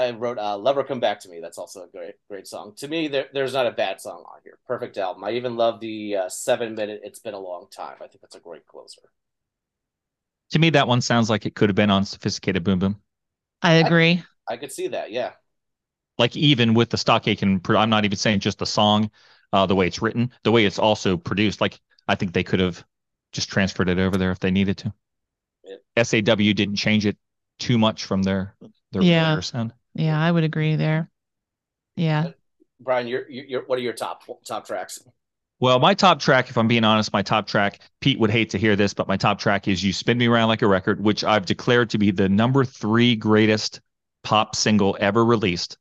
I wrote uh, "Lover Come Back to Me." That's also a great, great song. To me, there, there's not a bad song on here. Perfect album. I even love the uh, seven-minute "It's Been a Long Time." I think that's a great closer. To me, that one sounds like it could have been on Sophisticated Boom Boom. I agree. I could see that. Yeah. like even with the stock Aitken, I'm not even saying just the song, uh, the way it's written, the way it's also produced. Like I think they could have just transferred it over there if they needed to. SAW didn't change it too much from their their Yeah. sound. Yeah, I would agree there. Yeah. Brian, your your what are your top top tracks? Well, my top track, if I'm being honest, my top track, Pete would hate to hear this, but my top track is You Spin Me Around Like a Record, which I've declared to be the number three greatest pop single ever released.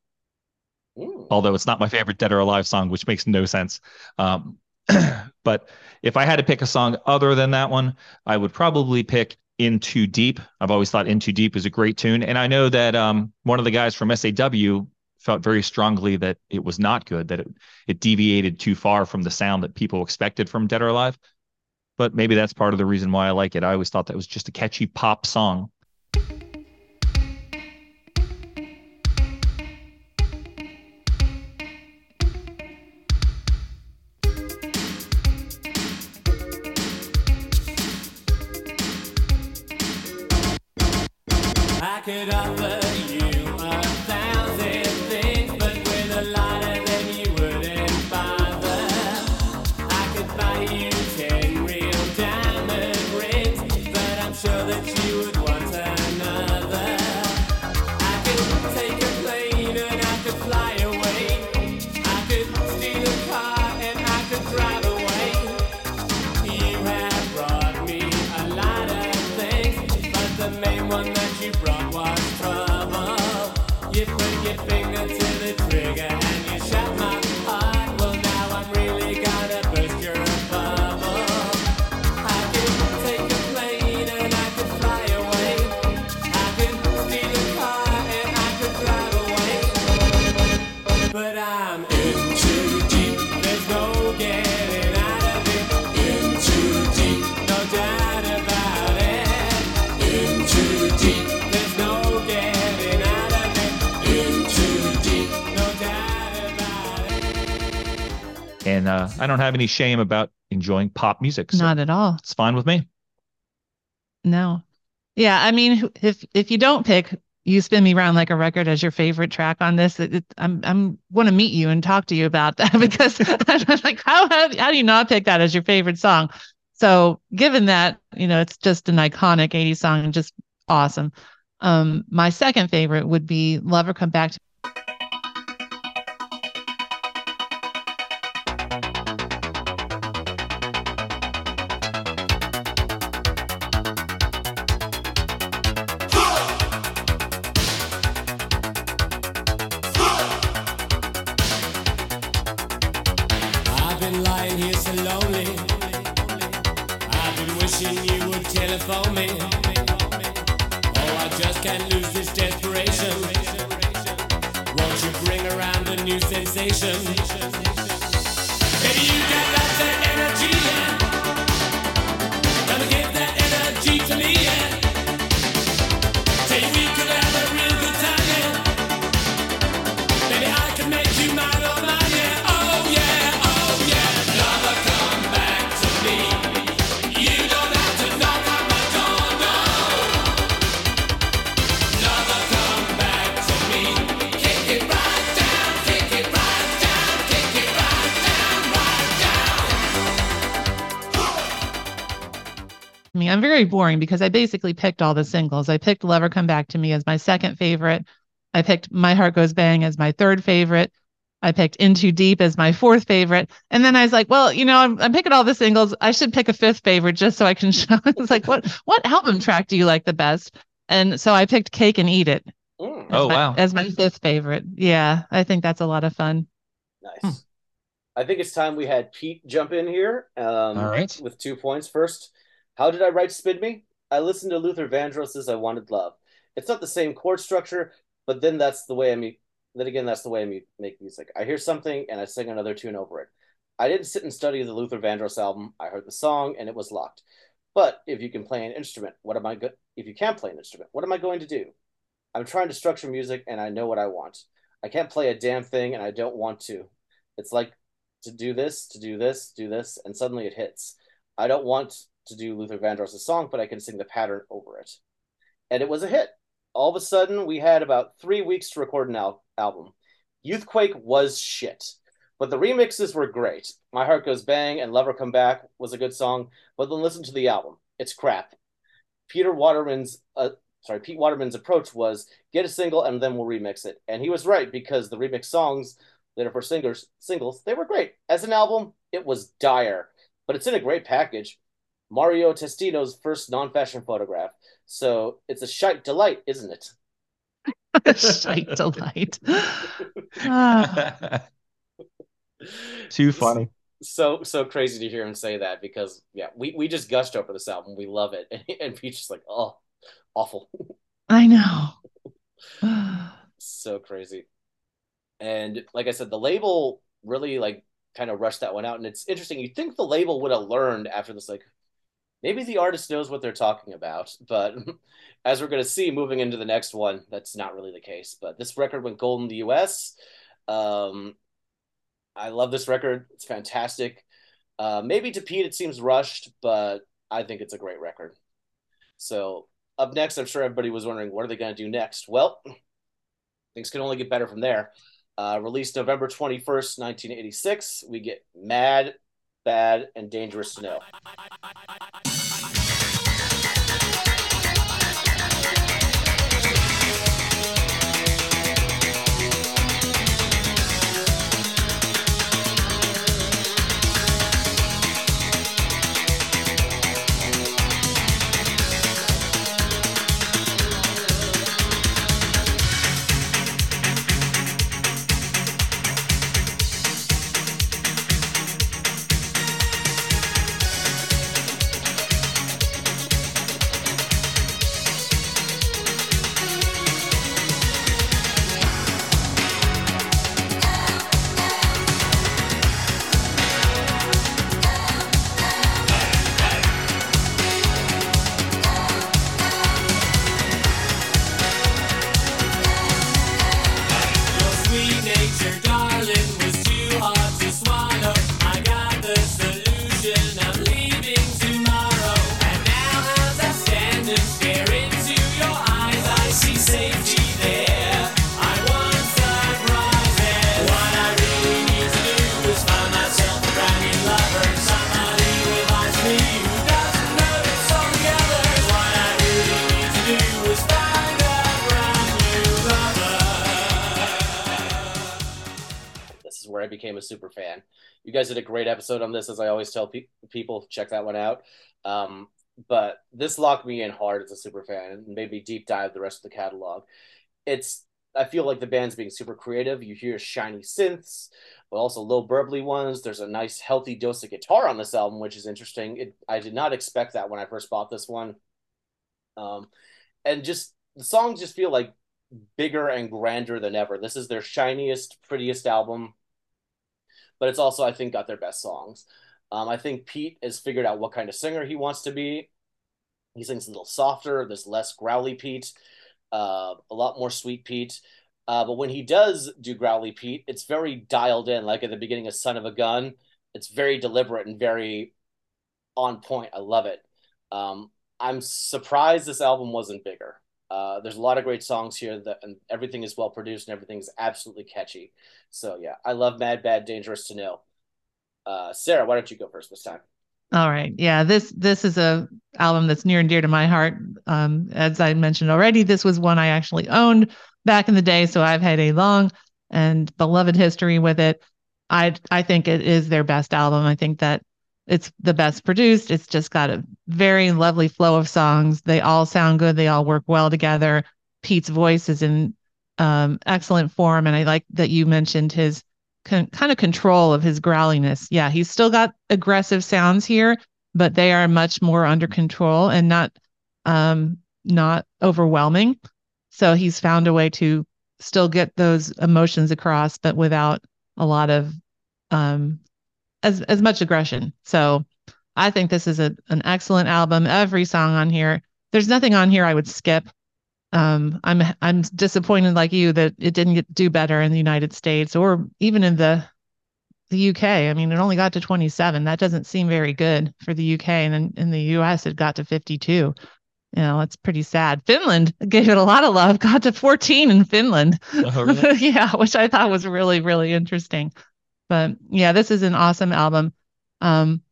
Mm. although it's not my favorite Dead or Alive song, which makes no sense. Um, but if I had to pick a song other than that one, I would probably pick In Too Deep. I've always thought In Too Deep is a great tune. And I know that um, one of the guys from SAW felt very strongly that it was not good, that it, it deviated too far from the sound that people expected from Dead or Alive. But maybe that's part of the reason why I like it. I always thought that was just a catchy pop song. Have any shame about enjoying pop music. So Not at all. it's fine with me. No. Yeah, I mean, if if you don't pick "You Spin Me Round Like a Record" as your favorite track on this, it, it, I'm I'm want to meet you and talk to you about that because I'm like, how, how how do you not pick that as your favorite song? So, given that, you know, it's just an iconic '80s song and just awesome. Um, my second favorite would be "Lover Come Back to." Down. I mean, I'm very boring because I basically picked all the singles. I picked Lover Come Back to Me as my second favorite. I picked My Heart Goes Bang as my third favorite. I picked In Too Deep as my fourth favorite. And then I was like, well, you know, I'm, I'm picking all the singles. I should pick a fifth favorite just so I can show. it's like, what what album track do you like the best? And so I picked Cake and Eat It Mm, as Oh, my, wow. as my fifth favorite. Yeah, I think that's a lot of fun. nice. I think it's time we had Pete jump in here. Um, All right. With two points. First, how did I write Spin Me? I listened to Luther Vandross's I Wanted Love. It's not the same chord structure, but then that's the way I mean. Then again, that's the way I make music. I hear something and I sing another tune over it. I didn't sit and study the Luther Vandross album. I heard the song and it was locked. But if you can play an instrument, what am I good? If you can't play an instrument, what am I going to do? I'm trying to structure music and I know what I want. I can't play a damn thing and I don't want to. It's like to do this, to do this, do this, and suddenly it hits. I don't want to do Luther Vandross's song, but I can sing the pattern over it. And it was a hit. All of a sudden, we had about three weeks to record an al- album. Youthquake was shit, but the remixes were great. My Heart Goes Bang and Lover Come Back was a good song, but then listen to the album. It's crap. Peter Waterman's uh, sorry, Pete Waterman's approach was get a single and then we'll remix it. And he was right because the remix songs later for singers singles, they were great. As an album, it was dire, but it's in a great package. Mario Testino's first non-fashion photograph. So it's a shite delight, isn't it? Shite delight. Too funny. So so crazy to hear him say that because yeah, we, we just gushed over this album. We love it. And, and Pete's just like, oh, awful. I know. so crazy. And like I said, the label really like kind of rushed that one out. And it's interesting. You'd think the label would have learned after this, like maybe the artist knows what they're talking about. But as we're gonna see moving into the next one, that's not really the case. But this record went gold in the US. Um I love this record. It's fantastic. Uh, maybe to Pete it seems rushed, but I think it's a great record. So up next, I'm sure everybody was wondering what are they going to do next. Well, things can only get better from there. Uh, released November 21st, 1986, we get Mad, Bad, and Dangerous to became a super fan. You guys did a great episode on this, as I always tell pe- people, check that one out. Um, but this locked me in hard as a super fan and made me deep dive the rest of the catalog. It's I feel like the band's being super creative. You hear shiny synths, but also low burbly ones. There's a nice healthy dose of guitar on this album, which is interesting. It, I did not expect that when I first bought this one. Um, and just the songs just feel like bigger and grander than ever. This is their shiniest, prettiest album, but it's also, I think, got their best songs. Um, I think Pete has figured out what kind of singer he wants to be. He sings a little softer, there's less growly Pete, uh, a lot more sweet Pete. Uh, but when he does do growly Pete, it's very dialed in, like at the beginning of Son of a Gun. It's very deliberate and very on point. I love it. Um, I'm surprised this album wasn't bigger. Uh, there's a lot of great songs here that and everything is well produced and everything is absolutely catchy. So yeah, I love Mad Bad Dangerous to Know. Uh, Sarah, why don't you go first this time? All right. Yeah, this this is a album that's near and dear to my heart. Um, as I mentioned already, this was one I actually owned back in the day, so I've had a long and beloved history with it. I I think it is their best album. I think that it's the best produced. It's just got a very lovely flow of songs. They all sound good. They all work well together. Pete's voice is in um, excellent form, and I like that you mentioned his con- kind of control of his growliness. Yeah, he's still got aggressive sounds here, but they are much more under control and not um, not overwhelming. So he's found a way to still get those emotions across, but without a lot of um, as as much aggression. So I think this is a an excellent album. Every song on here, there's nothing on here I would skip. Um, I'm I'm disappointed like you that it didn't get, do better in the United States or even in the the UK. I mean, it only got to 27. That doesn't seem very good for the UK, and then in the US it got to 52. you know, it's pretty sad. Finland gave it a lot of love, got to 14 in Finland. Oh, really? yeah, which I thought was really, really interesting. But yeah, this is an awesome album. Um,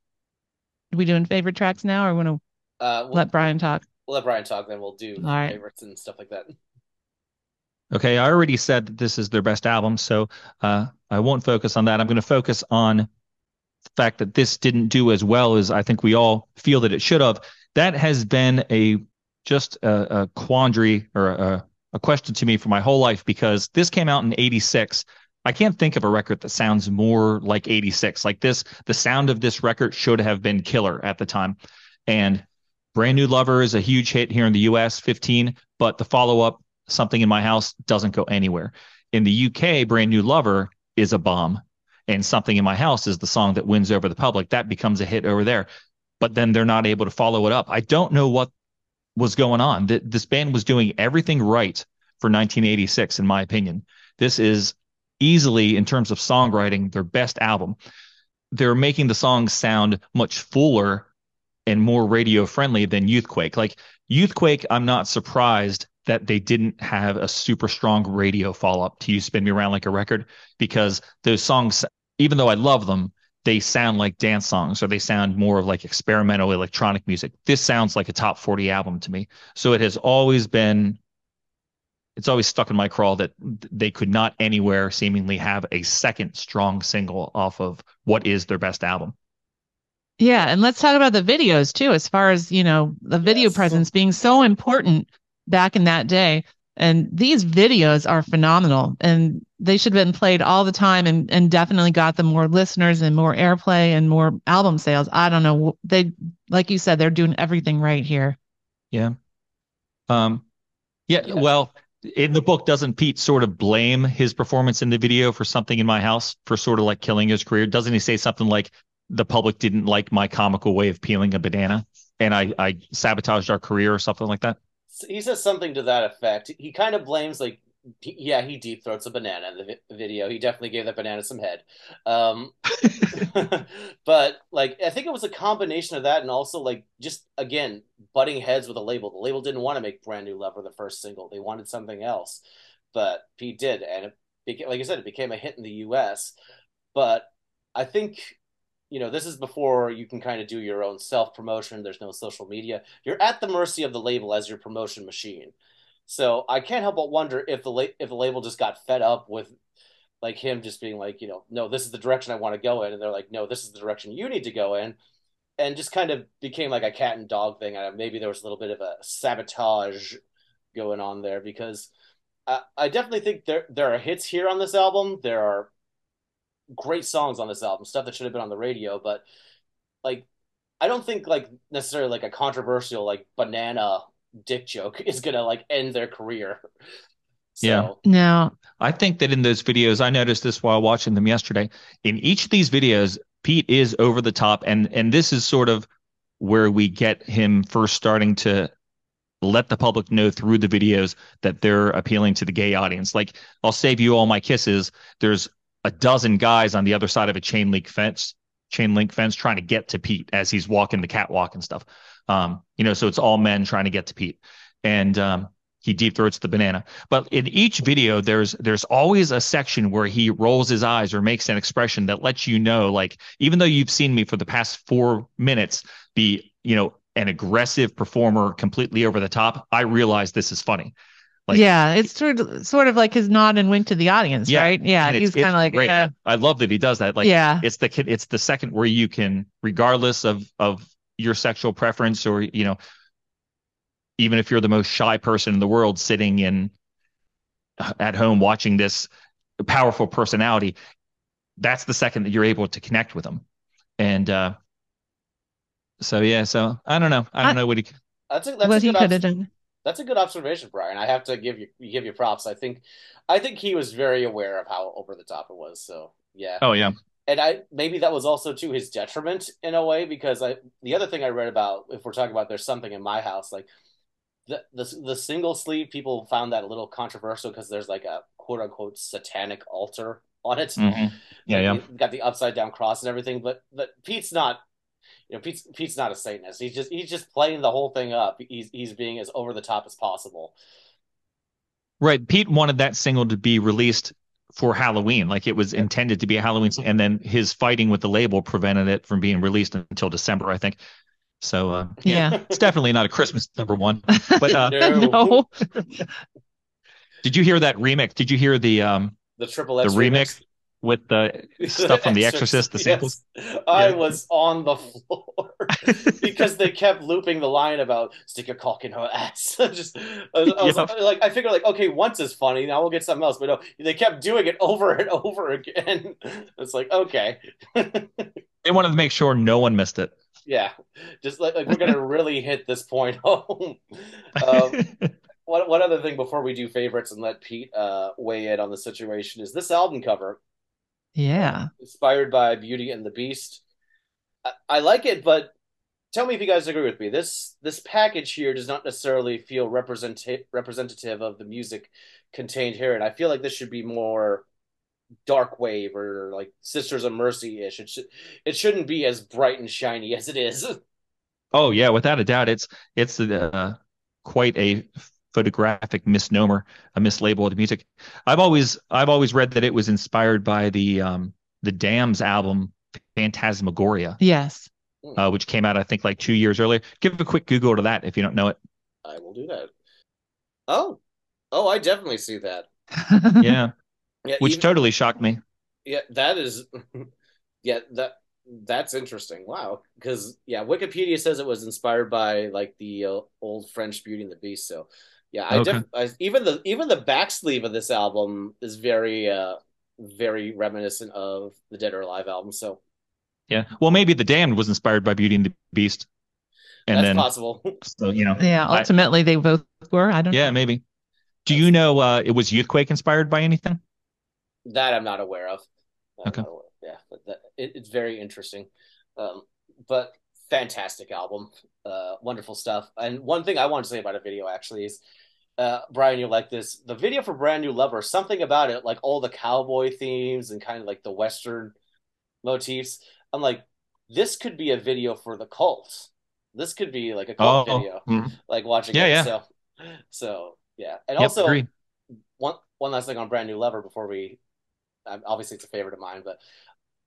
are we doing favorite tracks now or want to Uh, we'll, let Brian talk? we'll let Brian talk, then we'll do All right. favorites and stuff like that. Okay, I already said that this is their best album, so uh, I won't focus on that. I'm going to focus on the fact that this didn't do as well as I think we all feel that it should have. That has been a just a, a quandary or a, a question to me for my whole life because this came out in '86. I can't think of a record that sounds more like '86. Like this, the sound of this record should have been killer at the time. And Brand New Lover is a huge hit here in the US, 15, but the follow up something in my house doesn't go anywhere. In the UK, Brand New Lover is a bomb, and something in my house is the song that wins over the public. That becomes a hit over there, but then they're not able to follow it up. I don't know what was going on. Th- This band was doing everything right for 1986, in my opinion. This is easily, in terms of songwriting, their best album. They're making the songs sound much fuller and more radio friendly than Youthquake. Like Youthquake, I'm not surprised that they didn't have a super strong radio follow up to You Spin Me Around Like a Record because those songs, even though I love them, they sound like dance songs or they sound more of like experimental electronic music. This sounds like a top 40 album to me. So it has always been, it's always stuck in my craw that they could not anywhere seemingly have a second strong single off of what is their best album. Yeah, and let's talk about the videos too, as far as, you know, the video Yes. presence being so important back in that day. And these videos are phenomenal and they should have been played all the time and, and definitely got them more listeners and more airplay and more album sales. I don't know. They, like you said, they're doing everything right here. Yeah. Um, yeah, Yeah. well, in the book, doesn't Pete sort of blame his performance in the video for something in my house for sort of like killing his career? Doesn't he say something like the public didn't like my comical way of peeling a banana and I, I sabotaged our career or something like that? he says something to that effect. He kind of blames like, yeah, he deep throats a banana in the vi- video. He definitely gave that banana some head. Um, but like, I think it was a combination of that and also like just again butting heads with a label. The label didn't want to make Brand New Lover the first single; they wanted something else. But Pete did, and it became, like I said, it became a hit in the U.S. But I think you know, this is before you can kind of do your own self promotion. There's no social media. You're at the mercy of the label as your promotion machine. So I can't help but wonder if the la- if the label just got fed up with like him just being like, you know, no, this is the direction I want to go in, and they're like, no, this is the direction you need to go in, and just kind of became like a cat and dog thing. And maybe there was a little bit of a sabotage going on there because I, I definitely think there there are hits here on this album. There are great songs on this album, stuff that should have been on the radio, but like I don't think like necessarily like a controversial like banana dick joke is gonna like end their career. So, Yeah. Now, I think that in those videos, I noticed this while watching them yesterday. In each of these videos, Pete is over the top, and and this is sort of where we get him first starting to let the public know through the videos that they're appealing to the gay audience. Like, I'll save you all my kisses. There's a dozen guys on the other side of a chain link fence, chain link fence, trying to get to Pete as he's walking the catwalk and stuff. Um, you know, so it's all men trying to get to Pete, and um, he deep throats the banana. But in each video, there's there's always a section where he rolls his eyes or makes an expression that lets you know, like, even though you've seen me for the past four minutes be, you know, an aggressive performer completely over the top, I realize this is funny. Like- yeah, it's sort of sort of like his nod and wink to the audience, Yeah, right? Yeah, and he's kind of like, great. yeah, I love that he does that. Like, yeah, it's the it's the second where you can regardless of of your sexual preference or you know even if you're the most shy person in the world sitting in at home watching this powerful personality that's the second that you're able to connect with them and uh so yeah so i don't know i don't I- know what he that's a, that's what a he could have done. That's a good observation, Brian. I have to give you give you props. I think I think he was very aware of how over the top it was. So yeah. oh yeah and I maybe that was also to his detriment in a way because I the other thing I read about if we're talking about there's something in my house like the the the single sleeve people found that a little controversial because there's like a quote unquote satanic altar on it. Mhm. yeah yeah Got the upside down cross and everything, but but Pete's not you know Pete's Pete's not a Satanist. He's just he's just playing the whole thing up. He's he's being as over the top as possible. Right. Pete wanted that single to be released for Halloween, like it was intended to be a Halloween, and then his fighting with the label prevented it from being released until December, I think. So uh, Yeah. it's definitely not a Christmas number one. But uh, No. no. did you hear that remix? Did you hear the um The triple the X remix with the stuff from The Exorcist, the samples? Yes. I Yeah. was on the floor because they kept looping the line about stick your cock in her ass. just I was, I was Yeah. like, I figured like, okay, once is funny, now we'll get something else. But no, they kept doing it over and over again. It's like, okay, They wanted to make sure no one missed it. yeah, just like, like we're gonna really hit this point home. Um, one one other thing before we do favorites and let Pete uh, weigh in on the situation is this album cover. Yeah. inspired by Beauty and the Beast. I, I like it, but tell me if you guys agree with me. This this package here does not necessarily feel representa- representative of the music contained here, and I feel like this should be more dark wave or like Sisters of Mercy ish. It should it shouldn't be as bright and shiny as it is. Oh yeah, without a doubt, it's it's uh, quite a photographic misnomer, a mislabel of the music. I've always I've always read that it was inspired by the um the Damned's album Phantasmagoria, Yes. uh, which came out I think like two years earlier. Give a quick Google to that if you don't know it. I will do that. Oh, oh, I definitely see that. Yeah, Yeah, which even- totally shocked me. Yeah, that is, yeah, that that's interesting. Wow, because yeah, Wikipedia says it was inspired by like the uh, old French Beauty and the Beast. So, yeah, I, Okay. def- I even the even the back sleeve of this album is very uh very reminiscent of the Dead or Alive album. So Yeah, well maybe the Damned was inspired by Beauty and the Beast, and that's then possible. so you know Yeah. I- Ultimately, they both were. I don't yeah maybe. Do you know uh, it was Youthquake inspired by anything? that I'm not aware of. I'm Okay. not aware- Yeah, but that, it, it's very interesting. Um, but fantastic album, uh, wonderful stuff. And one thing I want to say about a video actually is, uh, Brian, you like this. The video for Brand New Lover, something about it, like all the cowboy themes and kind of like the Western motifs. I'm like, this could be a video for the cult. This could be like a cult video, mhm. like watching Yeah, it. yeah. So, so yeah. And Yep, also, agreed. one one last thing on Brand New Lover before we obviously it's a favorite of mine, but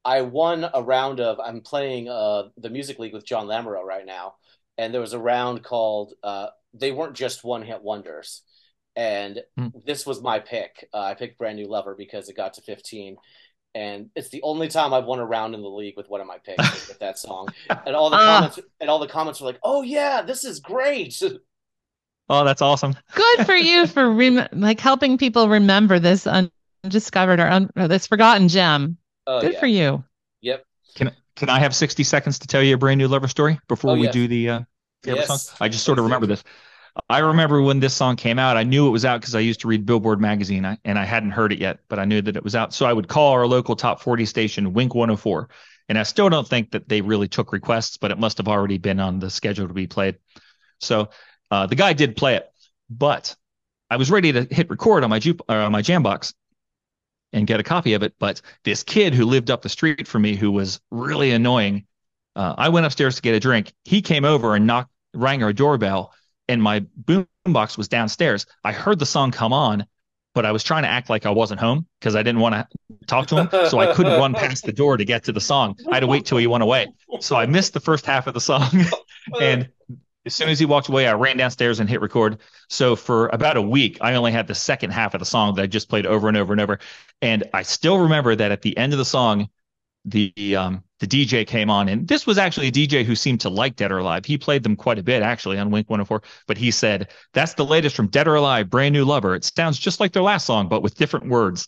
I won a round of I'm playing uh the music league with John Lamoureux right now, and there was a round called uh they weren't just one hit wonders, and Hmm. this was my pick. Uh, I picked Brand New Lover because it got to 15. And it's the only time I've won a round in the league with one of my picks with that song, and all the Ah. comments and all the comments were like, "Oh yeah, this is great." Oh, that's awesome. Good for you for rem- like helping people remember this undiscovered or, un- or this forgotten gem. Oh Good yeah, for you. yep. Can I have 60 seconds to tell you a brand new lover story before Oh, we yes. do the uh, favorite Yes. songs? I just sort of remember this. I remember when this song came out, I knew it was out because I used to read Billboard magazine and I hadn't heard it yet, but I knew that it was out. So I would call our local top 40 station, Wink 104. And I still don't think that they really took requests, but it must have already been on the schedule to be played. So uh, the guy did play it, but I was ready to hit record on my, juke, uh, on my Jambox and get a copy of it. But this kid who lived up the street from me, who was really annoying, uh, I went upstairs to get a drink. He came over and knocked, rang our doorbell, and my boombox was downstairs. I heard the song come on, but I was trying to act like I wasn't home because I didn't want to talk to him. So I couldn't run past the door to get to the song. I had to wait till he went away. So I missed the first half of the song. and as soon as he walked away, I ran downstairs and hit record. So for about a week, I only had the second half of the song that I just played over and over and over. And I still remember that at the end of the song, the um the DJ came on, and this was actually a DJ who seemed to like Dead or Alive. He played them quite a bit actually on Wink 104. But he said, "That's the latest from Dead or Alive, brand new lover. It sounds just like their last song, but with different words."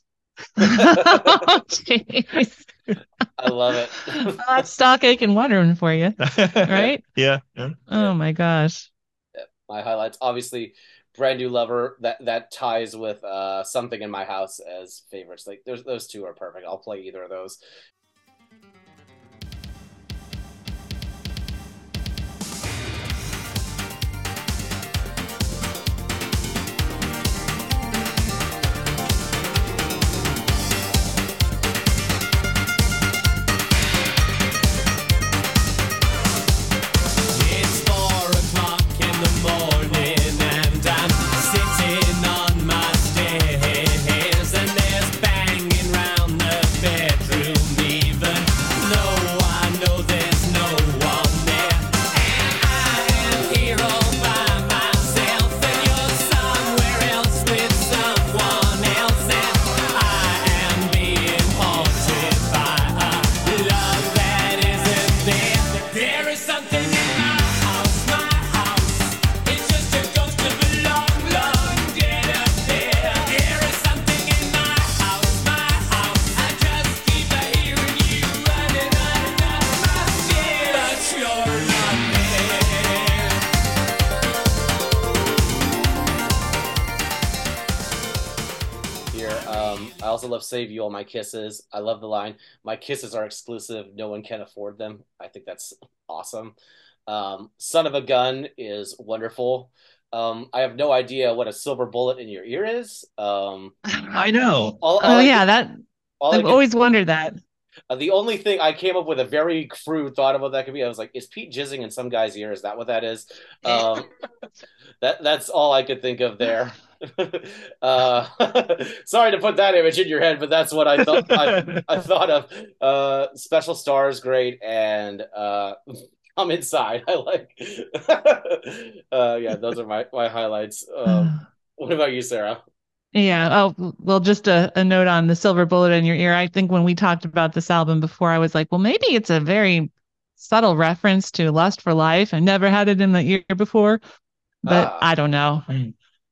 Oh, I love it. Well, that's Stock Aitken and Waterman for you, right? yeah. yeah. Oh my gosh. my highlights. Obviously, brand new lover that that ties with uh something in my house as favorites. Like there's those two are perfect. I'll play either of those. Um, I also love "Save You All My Kisses." I love the line, "My kisses are exclusive. No one can afford them." I think that's awesome. Um, "Son of a Gun" is wonderful. Um, I have no idea what a silver bullet in your ear is. Um, I know. all, all Oh I yeah, can- that all I I've can- always wondered that. uh, the only thing I came up with a very crude thought about that could be I was like, is Pete jizzing in some guy's ear? Is that what that is? Um, that that's all I could think of there. uh, sorry to put that image in your head, but that's what I thought. I, I thought of. Uh, Special Stars, great, and uh, I'm inside. I like. uh, yeah, those are my my highlights. Um, what about you, Sarah? Yeah. Oh, well, just a, a note on the silver bullet in your ear. I think when we talked about this album before, I was like, well, maybe it's a very subtle reference to Lust for Life. I never had it in the ear before, but Ah. I don't know.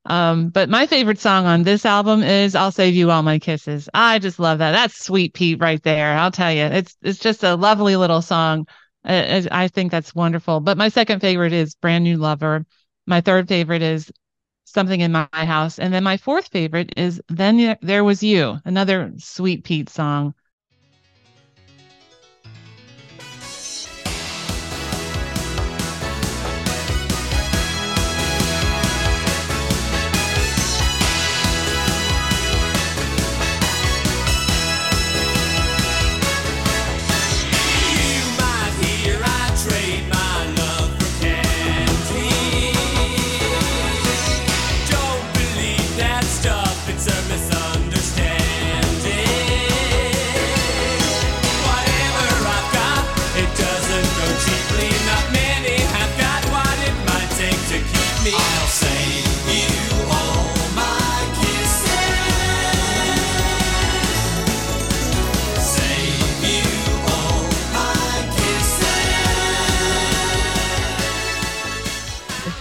Um, but my favorite song on this album is "I'll Save You All My Kisses." I just love that. That's sweet Pete right there. I'll tell you, it's it's just a lovely little song. Uh, I I think that's wonderful. But my second favorite is "Brand New Lover." My third favorite is something in my house. And then my fourth favorite is Then There Was You, another Sweet Pete song.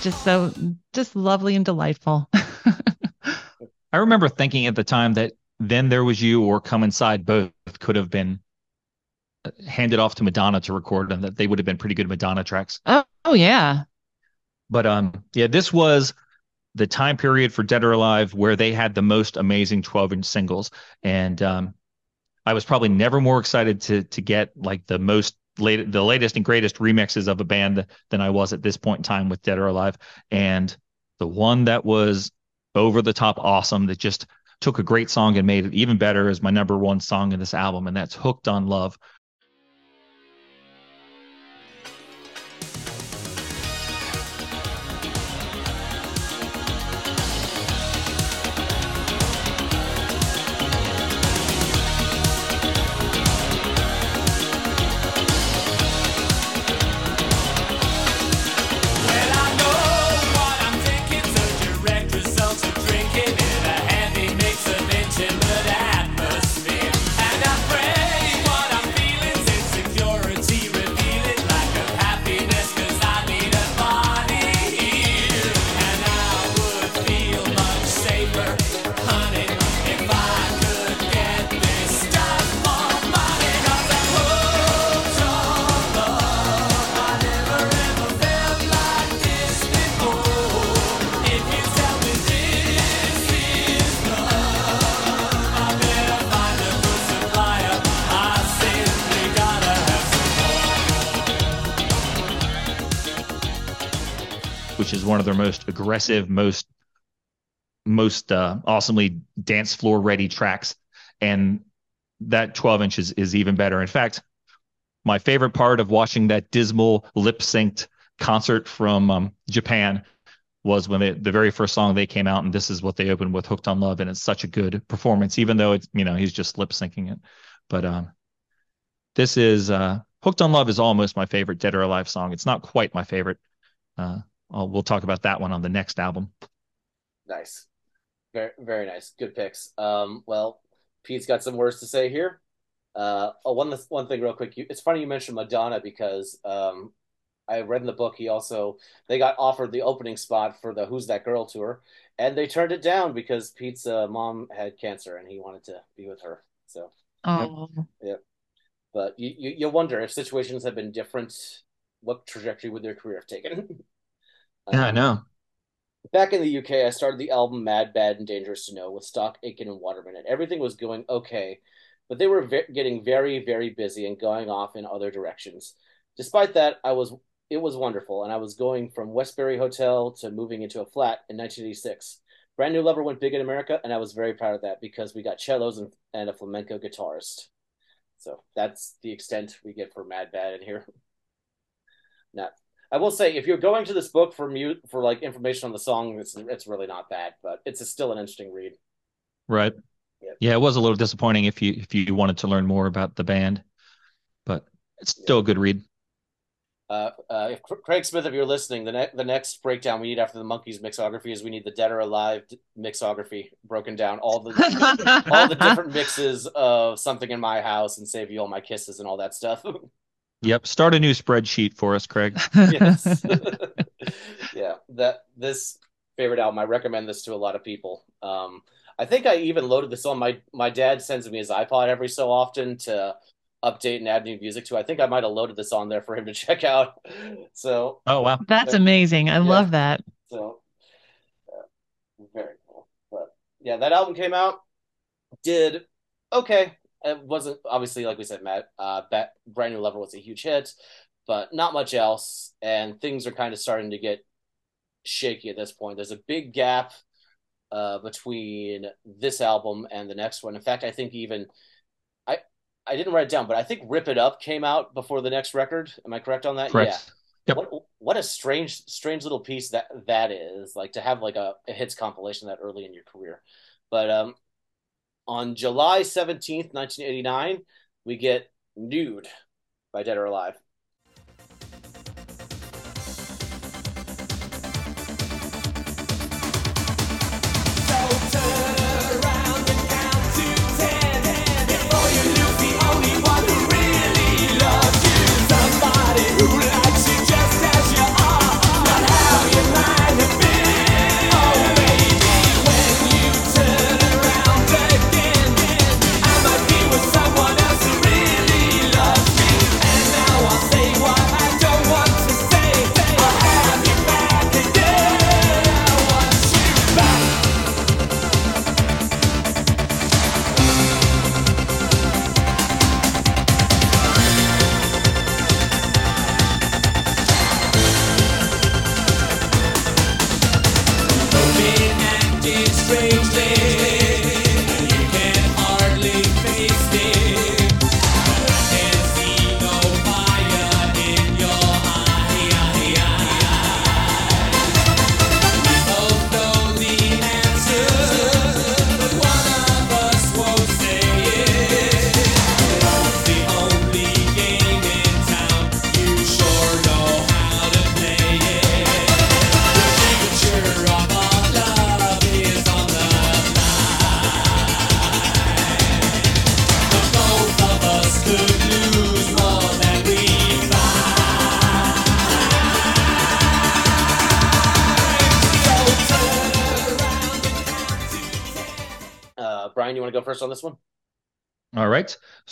Just so just lovely and delightful. I remember thinking at the time that then there was you or come inside both could have been uh, handed off to Madonna to record and that they would have been pretty good Madonna tracks. oh, oh yeah. But um yeah, this was the time period for Dead or Alive where they had the most amazing 12-inch singles and um I was probably never more excited to to get like the most late the latest and greatest remixes of a band than I was at this point in time with Dead or Alive and the one that was over the top awesome that just took a great song and made it even better is my number one song in this album and that's Hooked on Love. Of their most aggressive, most most uh, awesomely dance floor ready tracks, and that 12 inches is even better. In fact, my favorite part of watching that dismal lip synced concert from um, Japan was when they, the very first song they came out, and this is what they opened with, "Hooked on Love," and it's such a good performance, even though it's you know he's just lip syncing it. But um, this is uh, "Hooked on Love" is almost my favorite Dead or Alive song. It's not quite my favorite. Uh, I'll, we'll talk about that one on the next album. Nice. Very very nice. Good picks. Um, well, Pete's got some words to say here. Uh, oh, one one thing real quick. You, it's funny you mentioned Madonna because um, I read in the book he also they got offered the opening spot for the Who's That Girl tour, and they turned it down because Pete's uh, mom had cancer and he wanted to be with her. So, Oh, but you you, you wonder if situations had been different, what trajectory would their career have taken? Yeah, I Um, know. back in the UK, I started the album Mad, Bad, and Dangerous to Know with Stock, Aitken, and Waterman, and everything was going okay, but they were ve- getting very, very busy and going off in other directions. Despite that, I was it was wonderful, and I was going from Westbury Hotel to moving into a flat in 1986. Brand New Lover went big in America, and I was very proud of that because we got cellos and, and a flamenco guitarist. So that's the extent we get for Mad Bad in here. Now, I will say, if you're going to this book for mute for like information on the song, it's it's really not bad, but it's a, still an interesting read. Right. Yeah. Yeah, it was a little disappointing if you if you wanted to learn more about the band, but it's still a good read. Uh, uh, if Craig Smith, if you're listening, the next the next breakdown we need after the Monkees mixography is we need the Dead or Alive mixography broken down, all the all the different mixes of something in my house and save you all my kisses and all that stuff. Yep. Start a new spreadsheet for us, Craig. yes, yeah. That this favorite album, I recommend this to a lot of people. Um, I think I even loaded this on my my dad sends me his iPod every so often to update and add new music to. I think I might have loaded this on there for him to check out. So Oh wow. That's amazing. I Yeah. love that. So, uh, very cool. But yeah, that album came out, did okay. It wasn't obviously like we said, Matt. Uh, Bat, Brand New Lover was a huge hit, but not much else. And things are kind of starting to get shaky at this point. There's a big gap uh, between this album and the next one. In fact, I think even I I didn't write it down, but I think Rip It Up came out before the next record. Am I correct on that? Correct. Yeah. Yep. What what a strange strange little piece that that is like to have like a, a hits compilation that early in your career. But um on July 17th, 1989, we get Nude by Dead or Alive.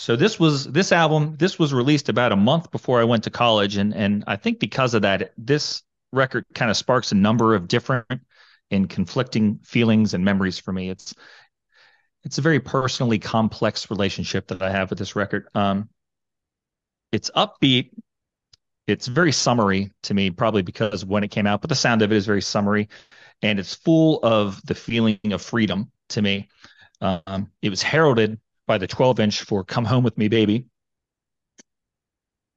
So this was this album. This was released about a month before I went to college, and and I think because of that, this record kind of sparks a number of different and conflicting feelings and memories for me. It's it's a very personally complex relationship that I have with this record. Um, it's upbeat. It's very summery to me, probably because when it came out, but the sound of it is very summery, and it's full of the feeling of freedom to me. Um, it was heralded by the 12 inch for Come Home With Me Baby,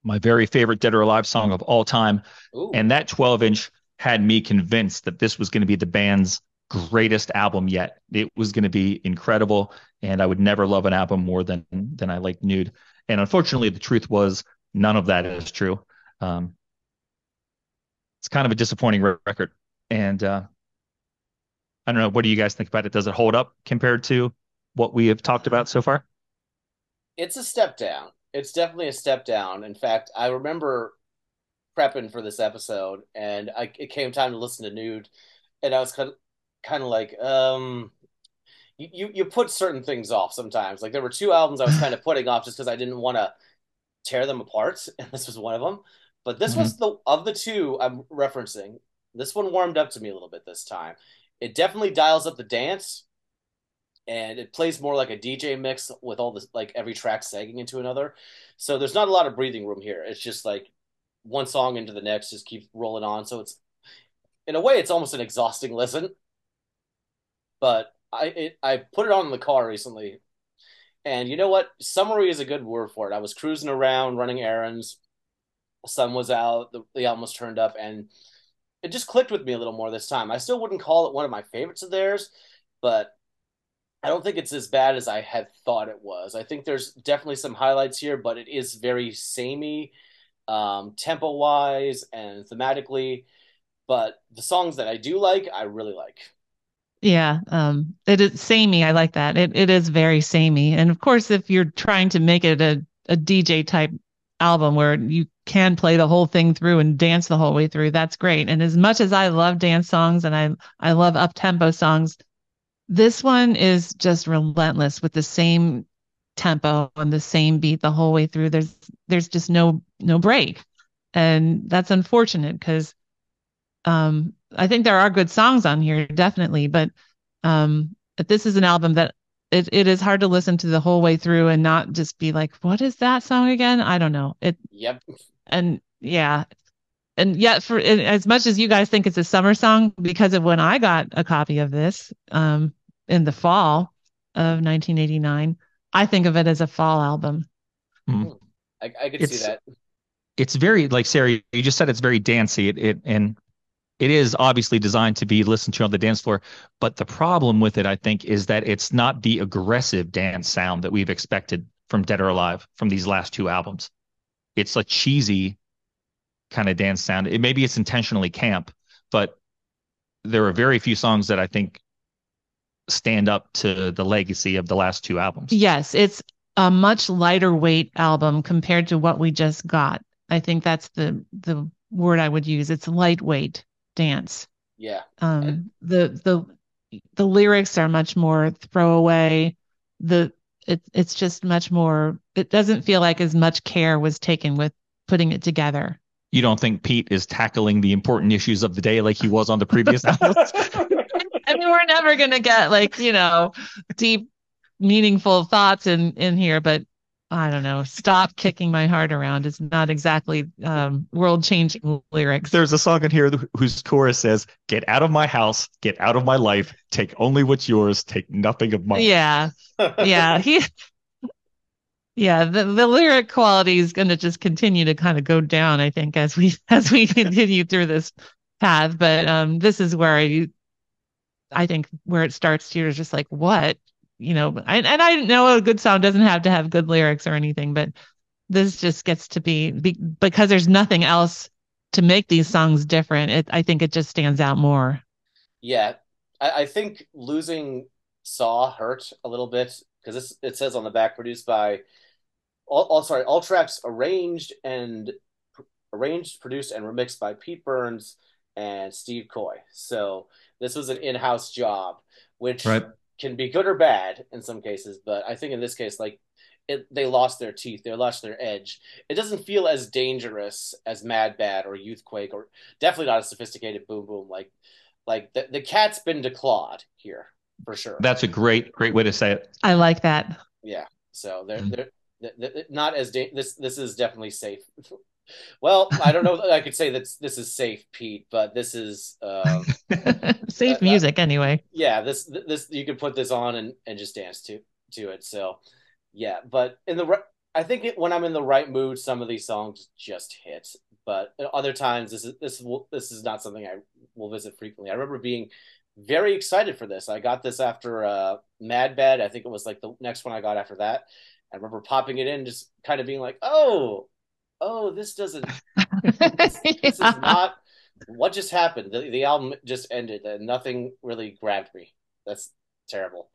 my very favorite Dead or Alive song of all time. Ooh. And that 12 inch had me convinced that this was going to be the band's greatest album yet. It was going to be incredible. And I would never love an album more than, than I liked Nude. And unfortunately, the truth was none of that is true. Um, it's kind of a disappointing re- record. And uh, I don't know. What do you guys think about it? Does it hold up compared to what we have talked about so far? it's a step down. It's definitely a step down. In fact, I remember prepping for this episode, and I, it came time to listen to Nude, and I was kind of, kind of like, um, you, you you put certain things off sometimes. Like there were two albums I was kind of putting off just because I didn't want to tear them apart, and this was one of them. But this was the of the two I'm referencing. this one warmed up to me a little bit this time. It definitely dials up the dance, and it plays more like a DJ mix with all this like every track sagging into another. So there's not a lot of breathing room here. It's just like one song into the next, just keep rolling on. So it's in a way, it's almost an exhausting listen. But I it, I put it on in the car recently, and you know what? Summary is a good word for it. I was cruising around, running errands. Sun was out. The, the album was turned up, and it just clicked with me a little more this time. I still wouldn't call it one of my favorites of theirs, but I don't think it's as bad as I had thought it was. I think there's definitely some highlights here, but it is very samey, um, tempo wise and thematically. But the songs that I do like, I really like. Yeah, um, it is samey. I like that. It it is very samey. And of course, if you're trying to make it a, a DJ type album where you can play the whole thing through and dance the whole way through, that's great. And as much as I love dance songs and I I love up tempo songs, this one is just relentless with the same tempo and the same beat the whole way through. There's there's just no no break. And that's unfortunate because um I think there are good songs on here, definitely, but um, but this is an album that it, it is hard to listen to the whole way through and not just be like, what is that song again? I don't know. It Yep. and yeah, and yet for and as much as you guys think it's a summer song, because of when I got a copy of this um, in the fall of 1989, I think of it as a fall album. I, I could see It's- that. it's very like Sarah, you just said it's very dancey. It, it and it is obviously designed to be listened to on the dance floor. But the problem with it, I think, is that it's not the aggressive dance sound that we've expected from Dead or Alive from these last two albums. It's a cheesy kind of dance sound. It maybe it's intentionally camp, but there are very few songs that I think stand up to the legacy of the last two albums. Yes, it's a much lighter weight album compared to what we just got. I think that's the the word I would use. It's lightweight dance. Yeah. Um, the the the lyrics are much more throwaway. The it it's just much more. It doesn't feel like as much care was taken with putting it together. You don't think Pete is tackling the important issues of the day like he was on the previous albums? I mean, we're never gonna get like you know deep, meaningful thoughts in in here, but I don't know. Stop kicking my heart around is not exactly um, world changing lyrics. There's a song in here whose chorus says, Get out of my house, get out of my life, take only what's yours, take nothing of mine. Yeah, yeah, he. Yeah, the, the lyric quality is going to just continue to kind of go down, I think, as we as we continue through this path. But um, this is where I, I think where it starts here is just like what you know, I, and I know a good song doesn't have to have good lyrics or anything, but this just gets to be, be because there's nothing else to make these songs different. It, I think it just stands out more. Yeah, I, I think losing SAW hurt a little bit because it says on the back produced by all, all sorry all tracks arranged and arranged, produced, and remixed by Pete Burns and Steve Coy. So this was an in-house job, which Right. can be good or bad in some cases. But I think in this case, like it, they lost their teeth, they lost their edge. It doesn't feel as dangerous as Mad Bad or Youthquake, or definitely not as sophisticated Boom Boom. Like like the, the cat's been declawed here for sure. That's a great, great way to say it. I like that. Yeah. So they're Mhm. they're, th th not as da- this this is definitely safe. well, I don't know I could say that this is safe, Pete, but this is um, Safe Uh, music, anyway. yeah, this this you could put this on and and just dance to to it. So yeah, but in the I think it, when I'm in the right mood, some of these songs just hit. But other times, this is this will this is not something I will visit frequently. I remember being very excited for this. I got this after uh, Mad Bad I think it was like the next one I got after that. I remember popping it in, just kind of being like, "Oh, oh, this doesn't this is not what just happened. The, the album just ended and nothing really grabbed me. That's terrible.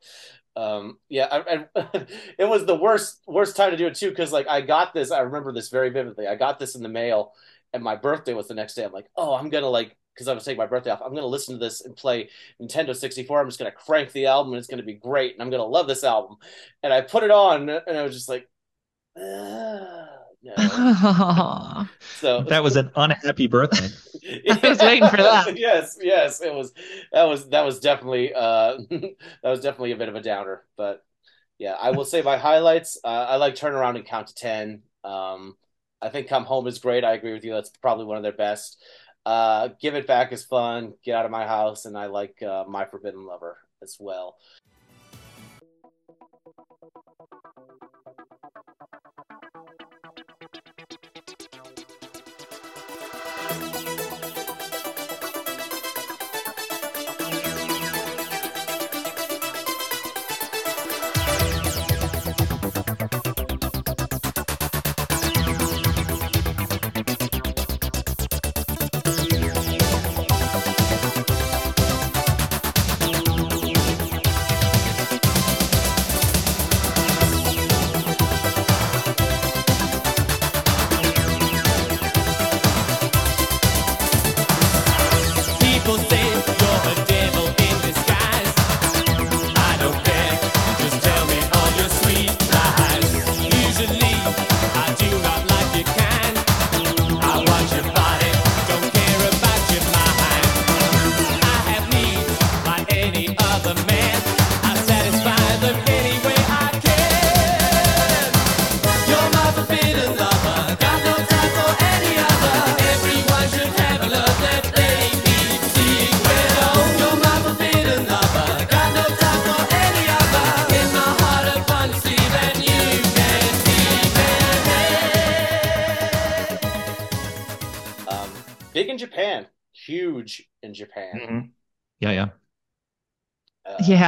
Um, yeah, I, I, it was the worst worst time to do it too because like I got this. I remember this very vividly. I got this in the mail, and my birthday was the next day. I'm like, oh, I'm gonna like because I was taking my birthday off. I'm gonna listen to this and play Nintendo 64. I'm just gonna crank the album and it's gonna be great, and I'm gonna love this album. And I put it on, and I was just like, ah, no. So That was an unhappy birthday. I was waiting for that. yes, yes, it was. That was that was definitely uh, that was definitely a bit of a downer. But yeah, I will say my highlights. Uh, I like turn around and count to ten. Um, I think come home is great. I agree with you. That's probably one of their best. Uh, Give it back is fun. Get out of my house, and I like uh, my forbidden lover as well.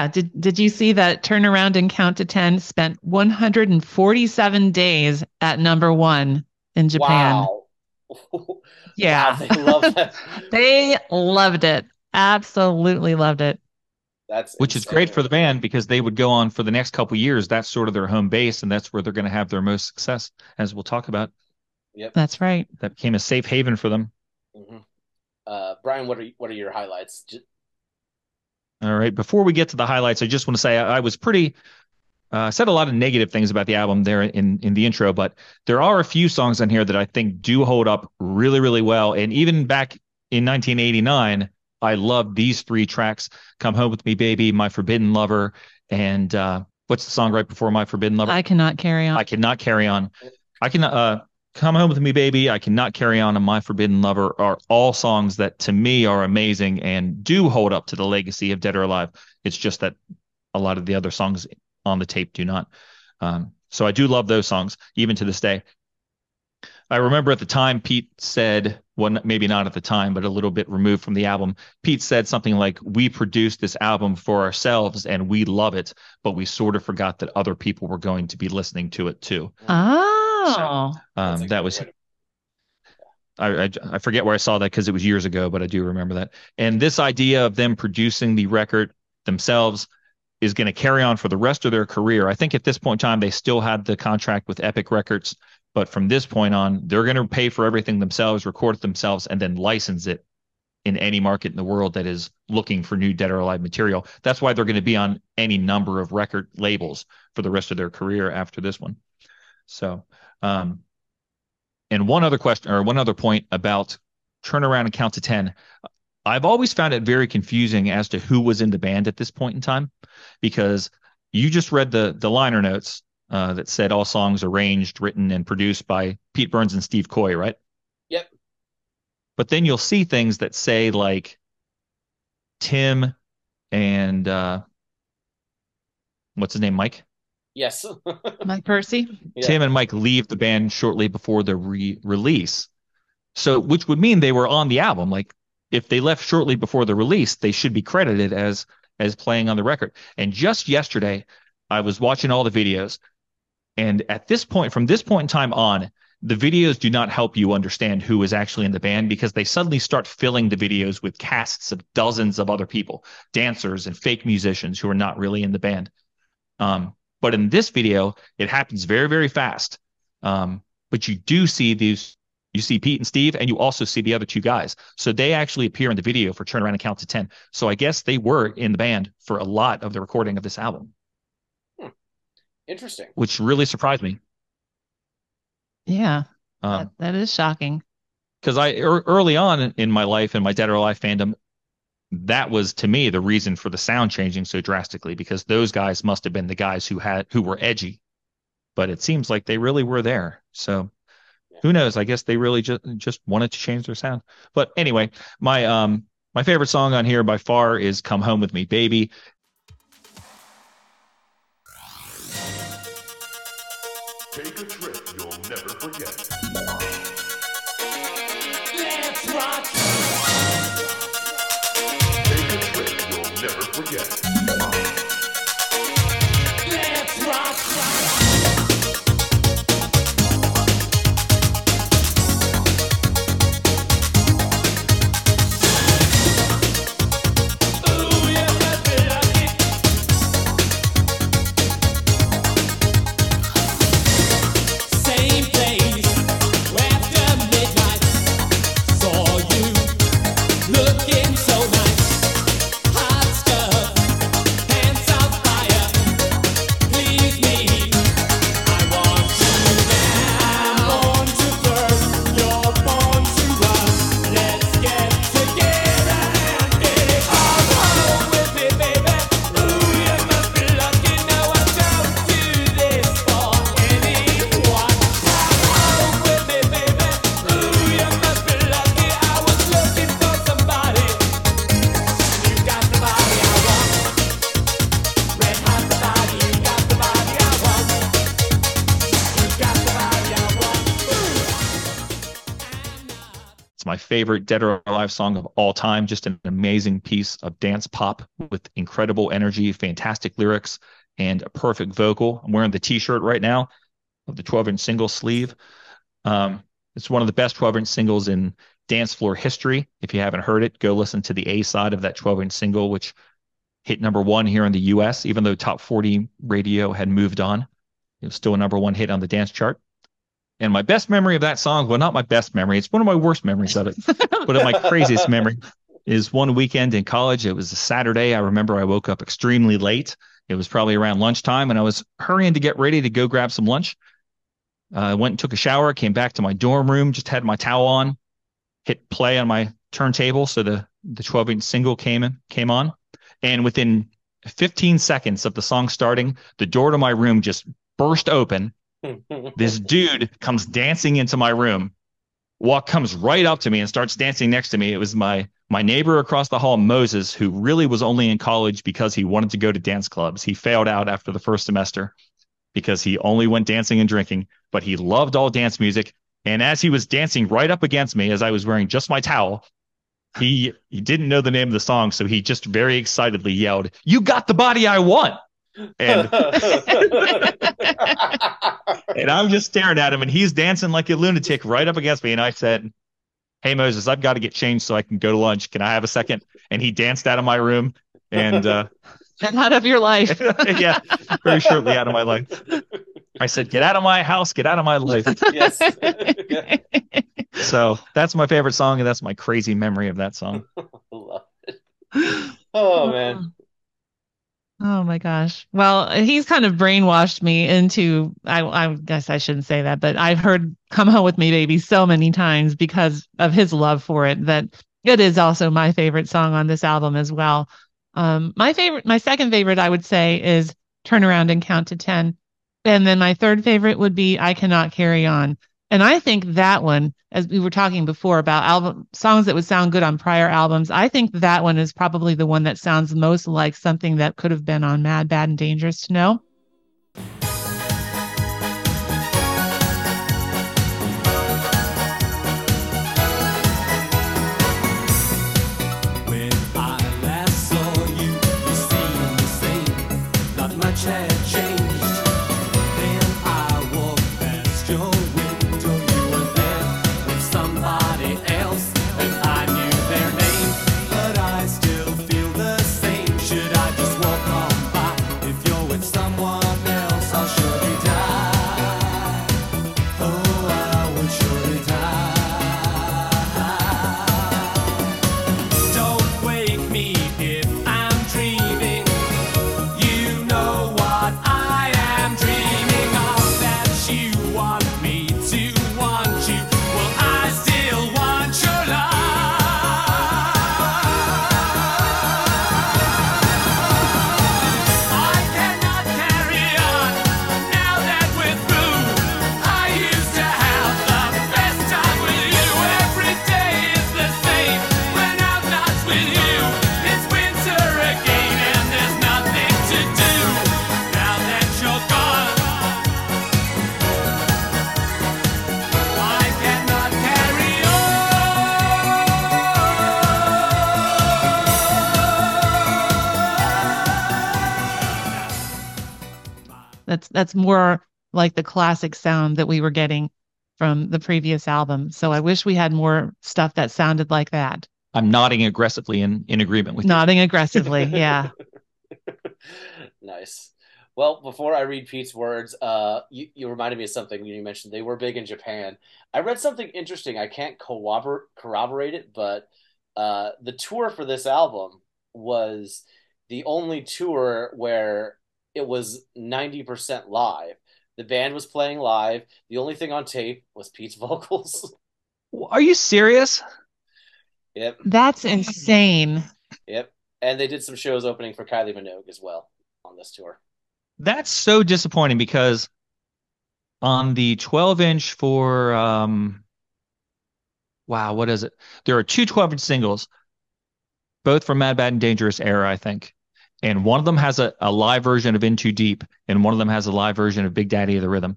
Yeah. Did did you see that turn around and count to 10 spent 147 days at number one in Japan? Wow. Yeah. Wow, they love that. They loved it. Absolutely loved it. That's Which is great for the band because they would go on for the next couple years. That's sort of their home base, and that's where they're going to have their most success, as we'll talk about. Yep, That's right. That became a safe haven for them. Mhm. Uh, Brian, what are what are your highlights? J- All right. Before we get to the highlights, I just want to say I, I was pretty uh, said a lot of negative things about the album there in in the intro, but there are a few songs on here that I think do hold up really, really well. And even back in 1989, I loved these three tracks: "Come Home with Me, Baby," "My Forbidden Lover," and uh, what's the song right before "My Forbidden Lover"? I cannot carry on. I cannot carry on. I can uh come home with me, baby. I cannot carry on. And my forbidden lover are all songs that to me are amazing and do hold up to the legacy of Dead or Alive. It's just that a lot of the other songs on the tape do not. Um, so I do love those songs even to this day. I remember at the time Pete said, well, maybe not at the time, but a little bit removed from the album. Pete said something like, "We produced this album for ourselves and we love it, but we sort of forgot that other people were going to be listening to it too." Oh. That's Um, that was I, I I forget where I saw that because it was years ago, but I do remember that. And this idea of them producing the record themselves is going to carry on for the rest of their career. I think at this point in time they still had the contract with Epic Records, but from this point on, they're going to pay for everything themselves, record it themselves, and then license it in any market in the world that is looking for new Dead or Alive material. That's why they're going to be on any number of record labels for the rest of their career after this one. So, um, and one other question or one other point about turn around and count to 10. I've always found it very confusing as to who was in the band at this point in time because you just read the the liner notes uh, that said all songs arranged, written, and produced by Pete Burns and Steve Coy, right? Yep. But then you'll see things that say like Tim and uh, what's his name, Mike? Yes. Mike Percy. Yeah. Tim and Mike leave the band shortly before the re-release. So, which would mean they were on the album. Like, if they left shortly before the release, they should be credited as as playing on the record. And just yesterday, I was watching all the videos, and at this point, from this point in time on, the videos do not help you understand who is actually in the band because they suddenly start filling the videos with casts of dozens of other people, dancers and fake musicians who are not really in the band. Um, but in this video, it happens very, very fast. Um, but you do see these, you see Pete and Steve, and you also see the other two guys. So they actually appear in the video for Turn Around and Count to 10. So I guess they were in the band for a lot of the recording of this album, Interesting. which really surprised me. Yeah. Um, that, that is shocking. because I ear early on in- in my life in my Dead or Alive fandom, that was to me the reason for the sound changing so drastically because those guys must have been the guys who had who were edgy, but it seems like they really were there. So who knows? I guess they really just just wanted to change their sound. But anyway, my um my favorite song on here by far is "Come Home with Me, Baby." Take a trip you'll never forget. Never favorite Dead or Alive song of all time. Just an amazing piece of dance pop with incredible energy, fantastic lyrics, and a perfect vocal. I'm wearing the T-shirt right now of the 12-inch single sleeve. Um, it's one of the best 12-inch singles in dance floor history. If you haven't heard it, go listen to the A side of that 12-inch single, which hit number one here in the U.S. Even though Top 40 radio had moved on, it was still a number one hit on the dance chart. And my best memory of that song, well, not my best memory, it's one of my worst memories of it, but my craziest memory is one weekend in college. It was a Saturday. I remember I woke up extremely late. It was probably around lunchtime, and I was hurrying to get ready to go grab some lunch. Uh, I went and took a shower, came back to my dorm room, just had my towel on, hit play on my turntable, so the the 12 inch single came in, came on, and within 15 seconds of the song starting, the door to my room just burst open, this dude comes dancing into my room. Walk comes right up to me and starts dancing next to me. It was my my neighbor across the hall moses who really was only in college because he wanted to go to dance clubs. He failed out after the first semester because he only went dancing and drinking but he loved all dance music. And as he was dancing right up against me as i was wearing just my towel he he didn't know the name of the song. So he just very excitedly yelled you got the body i want and and I'm just staring at him, and he's dancing like a lunatic right up against me. And I said, "Hey Moses, I've got to get changed so I can go to lunch. Can I have a second? And he danced out of my room, and uh, and out of your life. yeah, very shortly out of my life. I said, "Get out of my house, get out of my life." yes. So that's my favorite song, and that's my crazy memory of that song. Love it. Oh man. Oh my gosh. Well, he's kind of brainwashed me into I I guess I shouldn't say that, but I've heard Come Home with Me Baby so many times because of his love for it that it is also my favorite song on this album as well. Um my favorite my second favorite I would say is Turn Around and Count to 10. And then my third favorite would be I Cannot Carry On. And I think that one, as we were talking before about album songs that would sound good on prior albums, I think that one is probably the one that sounds most like something that could have been on Mad, Bad, and Dangerous to Know. That's that's more like the classic sound that we were getting from the previous album. So I wish we had more stuff that sounded like that. I'm nodding aggressively in in agreement with you. Nodding aggressively. Yeah. nice. Well, before I read Pete's words, uh, you, you reminded me of something you mentioned. They were big in Japan. I read something interesting. I can't corrobor- corroborate it, but uh, the tour for this album was the only tour where it was 90% live. The band was playing live. The only thing on tape was Pete's vocals. Are you serious? yep, That's insane. yep. And they did some shows opening for Kylie Minogue as well on this tour. That's so disappointing because on the 12 inch for um wow, what is it? There are two 12 inch singles, both from Mad Bad and Dangerous era, I think. And one of them has a, a live version of In Too Deep, and one of them has a live version of Big Daddy of the Rhythm.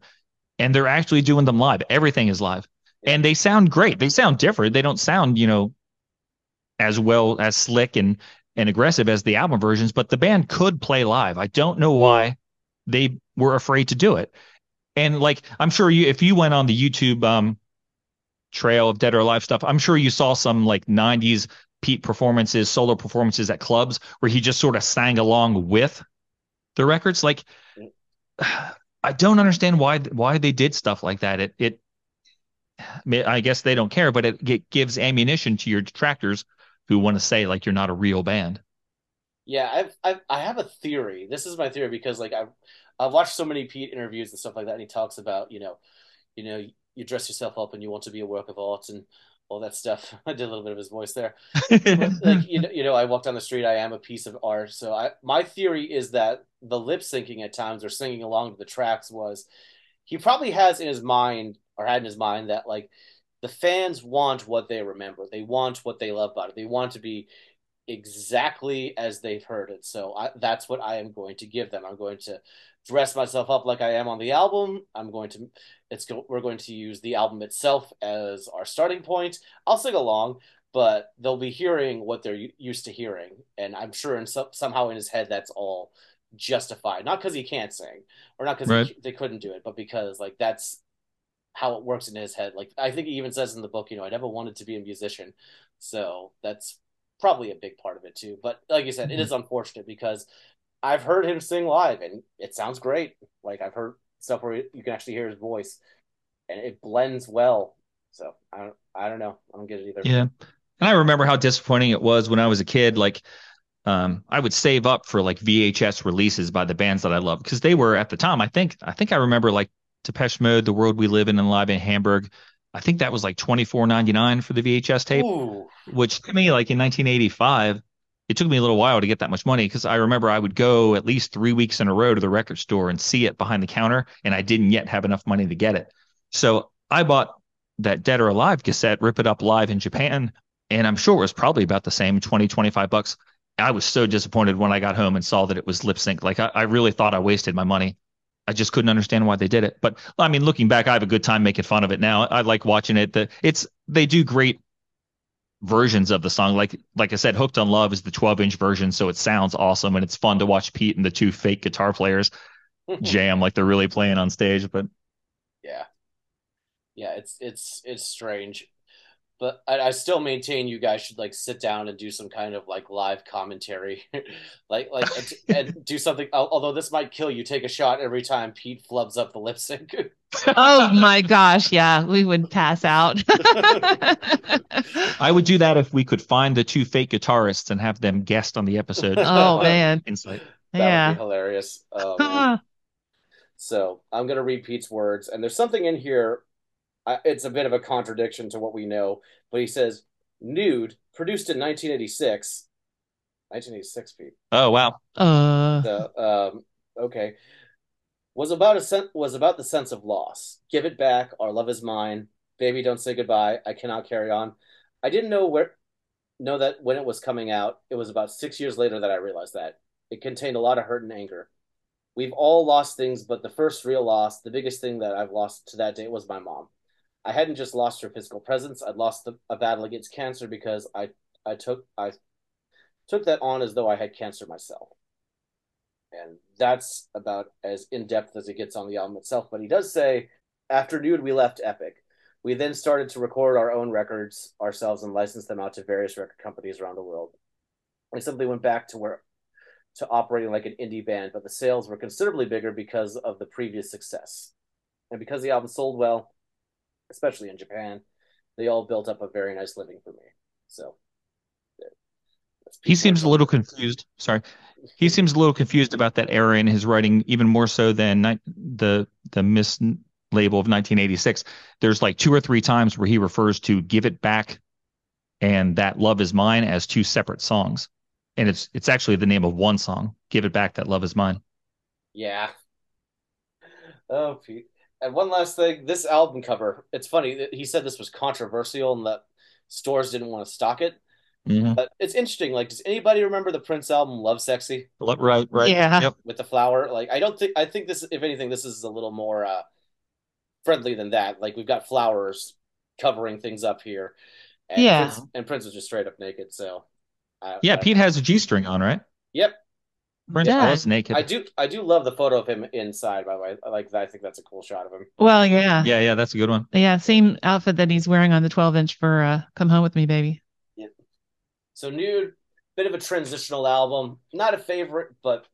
And they're actually doing them live. Everything is live. And they sound great. They sound different. They don't sound, you know, as well as slick and and aggressive as the album versions, but the band could play live. I don't know why they were afraid to do it. And like I'm sure you if you went on the YouTube um trail of Dead or Alive stuff, I'm sure you saw some like 90s Pete performances, solo performances at clubs where he just sort of sang along with the records. Like I don't understand why why they did stuff like that. It it I guess they don't care, but it, it gives ammunition to your detractors who want to say like you're not a real band. Yeah, I've, I've I have a theory. This is my theory because like I've I've watched so many Pete interviews and stuff like that, and he talks about you know, you know, you dress yourself up and you want to be a work of art and all that stuff. I did a little bit of his voice there. like you know, you know, I walk down the street, I am a piece of art. So I my theory is that the lip syncing at times or singing along to the tracks was he probably has in his mind or had in his mind that like the fans want what they remember. They want what they love about it. They want to be exactly as they've heard it. So I, that's what I am going to give them. I'm going to dress myself up like I am on the album. I'm going to it's go, we're going to use the album itself as our starting point. I'll sing along, but they'll be hearing what they're used to hearing, and I'm sure in some, somehow in his head that's all justified. Not because he can't sing, or not because Right. they couldn't do it, but because like that's how it works in his head. Like I think he even says in the book, you know, I never wanted to be a musician, so that's probably a big part of it too. But like you said, it is unfortunate because I've heard him sing live and it sounds great. Like I've heard stuff where you can actually hear his voice and it blends well. So I don't, I don't know. I don't get it either. Yeah. And I remember how disappointing it was when I was a kid. Like, um, I would save up for like VHS releases by the bands that I loved because they were at the time. I think I think I remember like Depeche Mode, The World We Live in, and Live in Hamburg. I think that was like twenty four ninety nine for the VHS tape, Ooh, which to me, like in nineteen eighty five, it took me a little while to get that much money because I remember I would go at least three weeks in a row to the record store and see it behind the counter, and I didn't yet have enough money to get it. So I bought that Dead or Alive cassette, Rip It Up Live in Japan, and I'm sure it was probably about the same 20, 25 bucks. I was so disappointed when I got home and saw that it was lip sync. Like I, I really thought I wasted my money. I just couldn't understand why they did it. But I mean, looking back, I have a good time making fun of it now. I like watching it. The it's they do great versions of the song. Like like I said, Hooked on Love is the 12 inch version, so it sounds awesome and it's fun to watch Pete and the two fake guitar players jam like they're really playing on stage. But yeah, yeah. It's it's it's strange, but I, I still maintain you guys should like sit down and do some kind of like live commentary, like like and, and do something. Although this might kill you, take a shot every time Pete flubs up the lip sync. Oh my gosh. Yeah. We would pass out. I would do that if we could find the two fake guitarists and have them guest on the episode. oh man. Insight. That would Yeah. be hilarious. Oh. So I'm gonna read Pete's words, and there's something in here. I, it's a bit of a contradiction to what we know, but he says, "Nude, produced in 1986." 1986, Pete. Oh wow. Uh, So, um, okay, was about a sen- was about the sense of loss. Give it back. Our love is mine. Baby, don't say goodbye. I cannot carry on. I didn't know where know that when it was coming out. It was about six years later that I realized that it contained a lot of hurt and anger. We've all lost things, but the first real loss, the biggest thing that I've lost to that day was my mom. I hadn't just lost her physical presence; I'd lost the, a battle against cancer because I I took I took that on as though I had cancer myself. and that's about as in depth as it gets on the album itself. But he does say, after Nude, we left Epic. We then started to record our own records ourselves and license them out to various record companies around the world. We simply went back to where to operating like an indie band, but the sales were considerably bigger because of the previous success. And because the album sold well, especially in Japan, they all built up a very nice living for me. So He seems a little confused. Sorry, he seems a little confused about that era in his writing, even more so than ni- the the miss label of 1986. There's like two or three times where he refers to "Give It Back" and "That Love Is Mine" as two separate songs, and it's it's actually the name of one song. "Give It Back," "That Love Is Mine." Yeah. Oh, Pete. And one last thing, this album cover, it's funny. that He said this was controversial and that stores didn't want to stock it. Mhm. But it's interesting. Like, does anybody remember the Prince album Lovesexy Right, right. Yeah. Yep. with the flower? Like, I don't think I think this if anything, this is a little more uh friendly than that. Like we've got flowers covering things up here. And Yeah. Prince, and Prince was just straight up naked, so I, Yeah, I- Pete has a G string on, right? Yep. Prince Yeah. was naked. I do I do love the photo of him inside, by the way. I like. I think that's a cool shot of him. Well, yeah. Yeah, yeah, that's a good one. Yeah, same outfit that he's wearing on the 12 inch for uh, Come Home With Me, Baby. Yeah. So Nude, bit of a transitional album. Not a favorite, but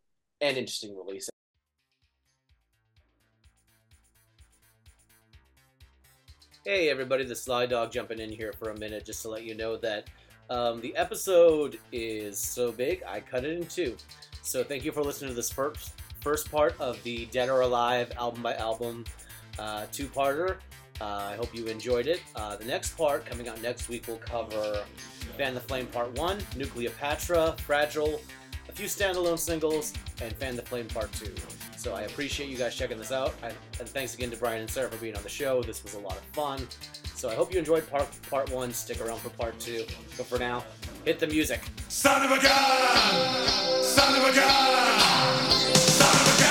an interesting release. Hey everybody, the Sly Dog jumping in here for a minute just to let you know that um, the episode is so big I cut it in two. So thank you for listening to this first first part of the Dead or Alive album by album uh, two parter. Uh, I hope you enjoyed it. Uh, the next part coming out next week will cover Fan the Flame Part 1, Nukleopatra, Fragile, a few standalone singles, and Fan the Flame Part 2. So I appreciate you guys checking this out. I, and thanks again to Brian and Sarah for being on the show. This was a lot of fun. So I hope you enjoyed part, part 1. Stick around for Part 2. But for now, hit the music. Son of a gun! Son of a gun! Son of a gun!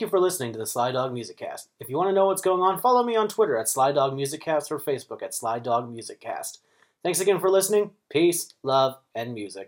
Thank you for listening to the Sly Dog Music Cast. If you want to know what's going on, follow me on Twitter at Sly Dog Music Cast or Facebook at Sly Dog Music Cast. Thanks again for listening. Peace, love, and music.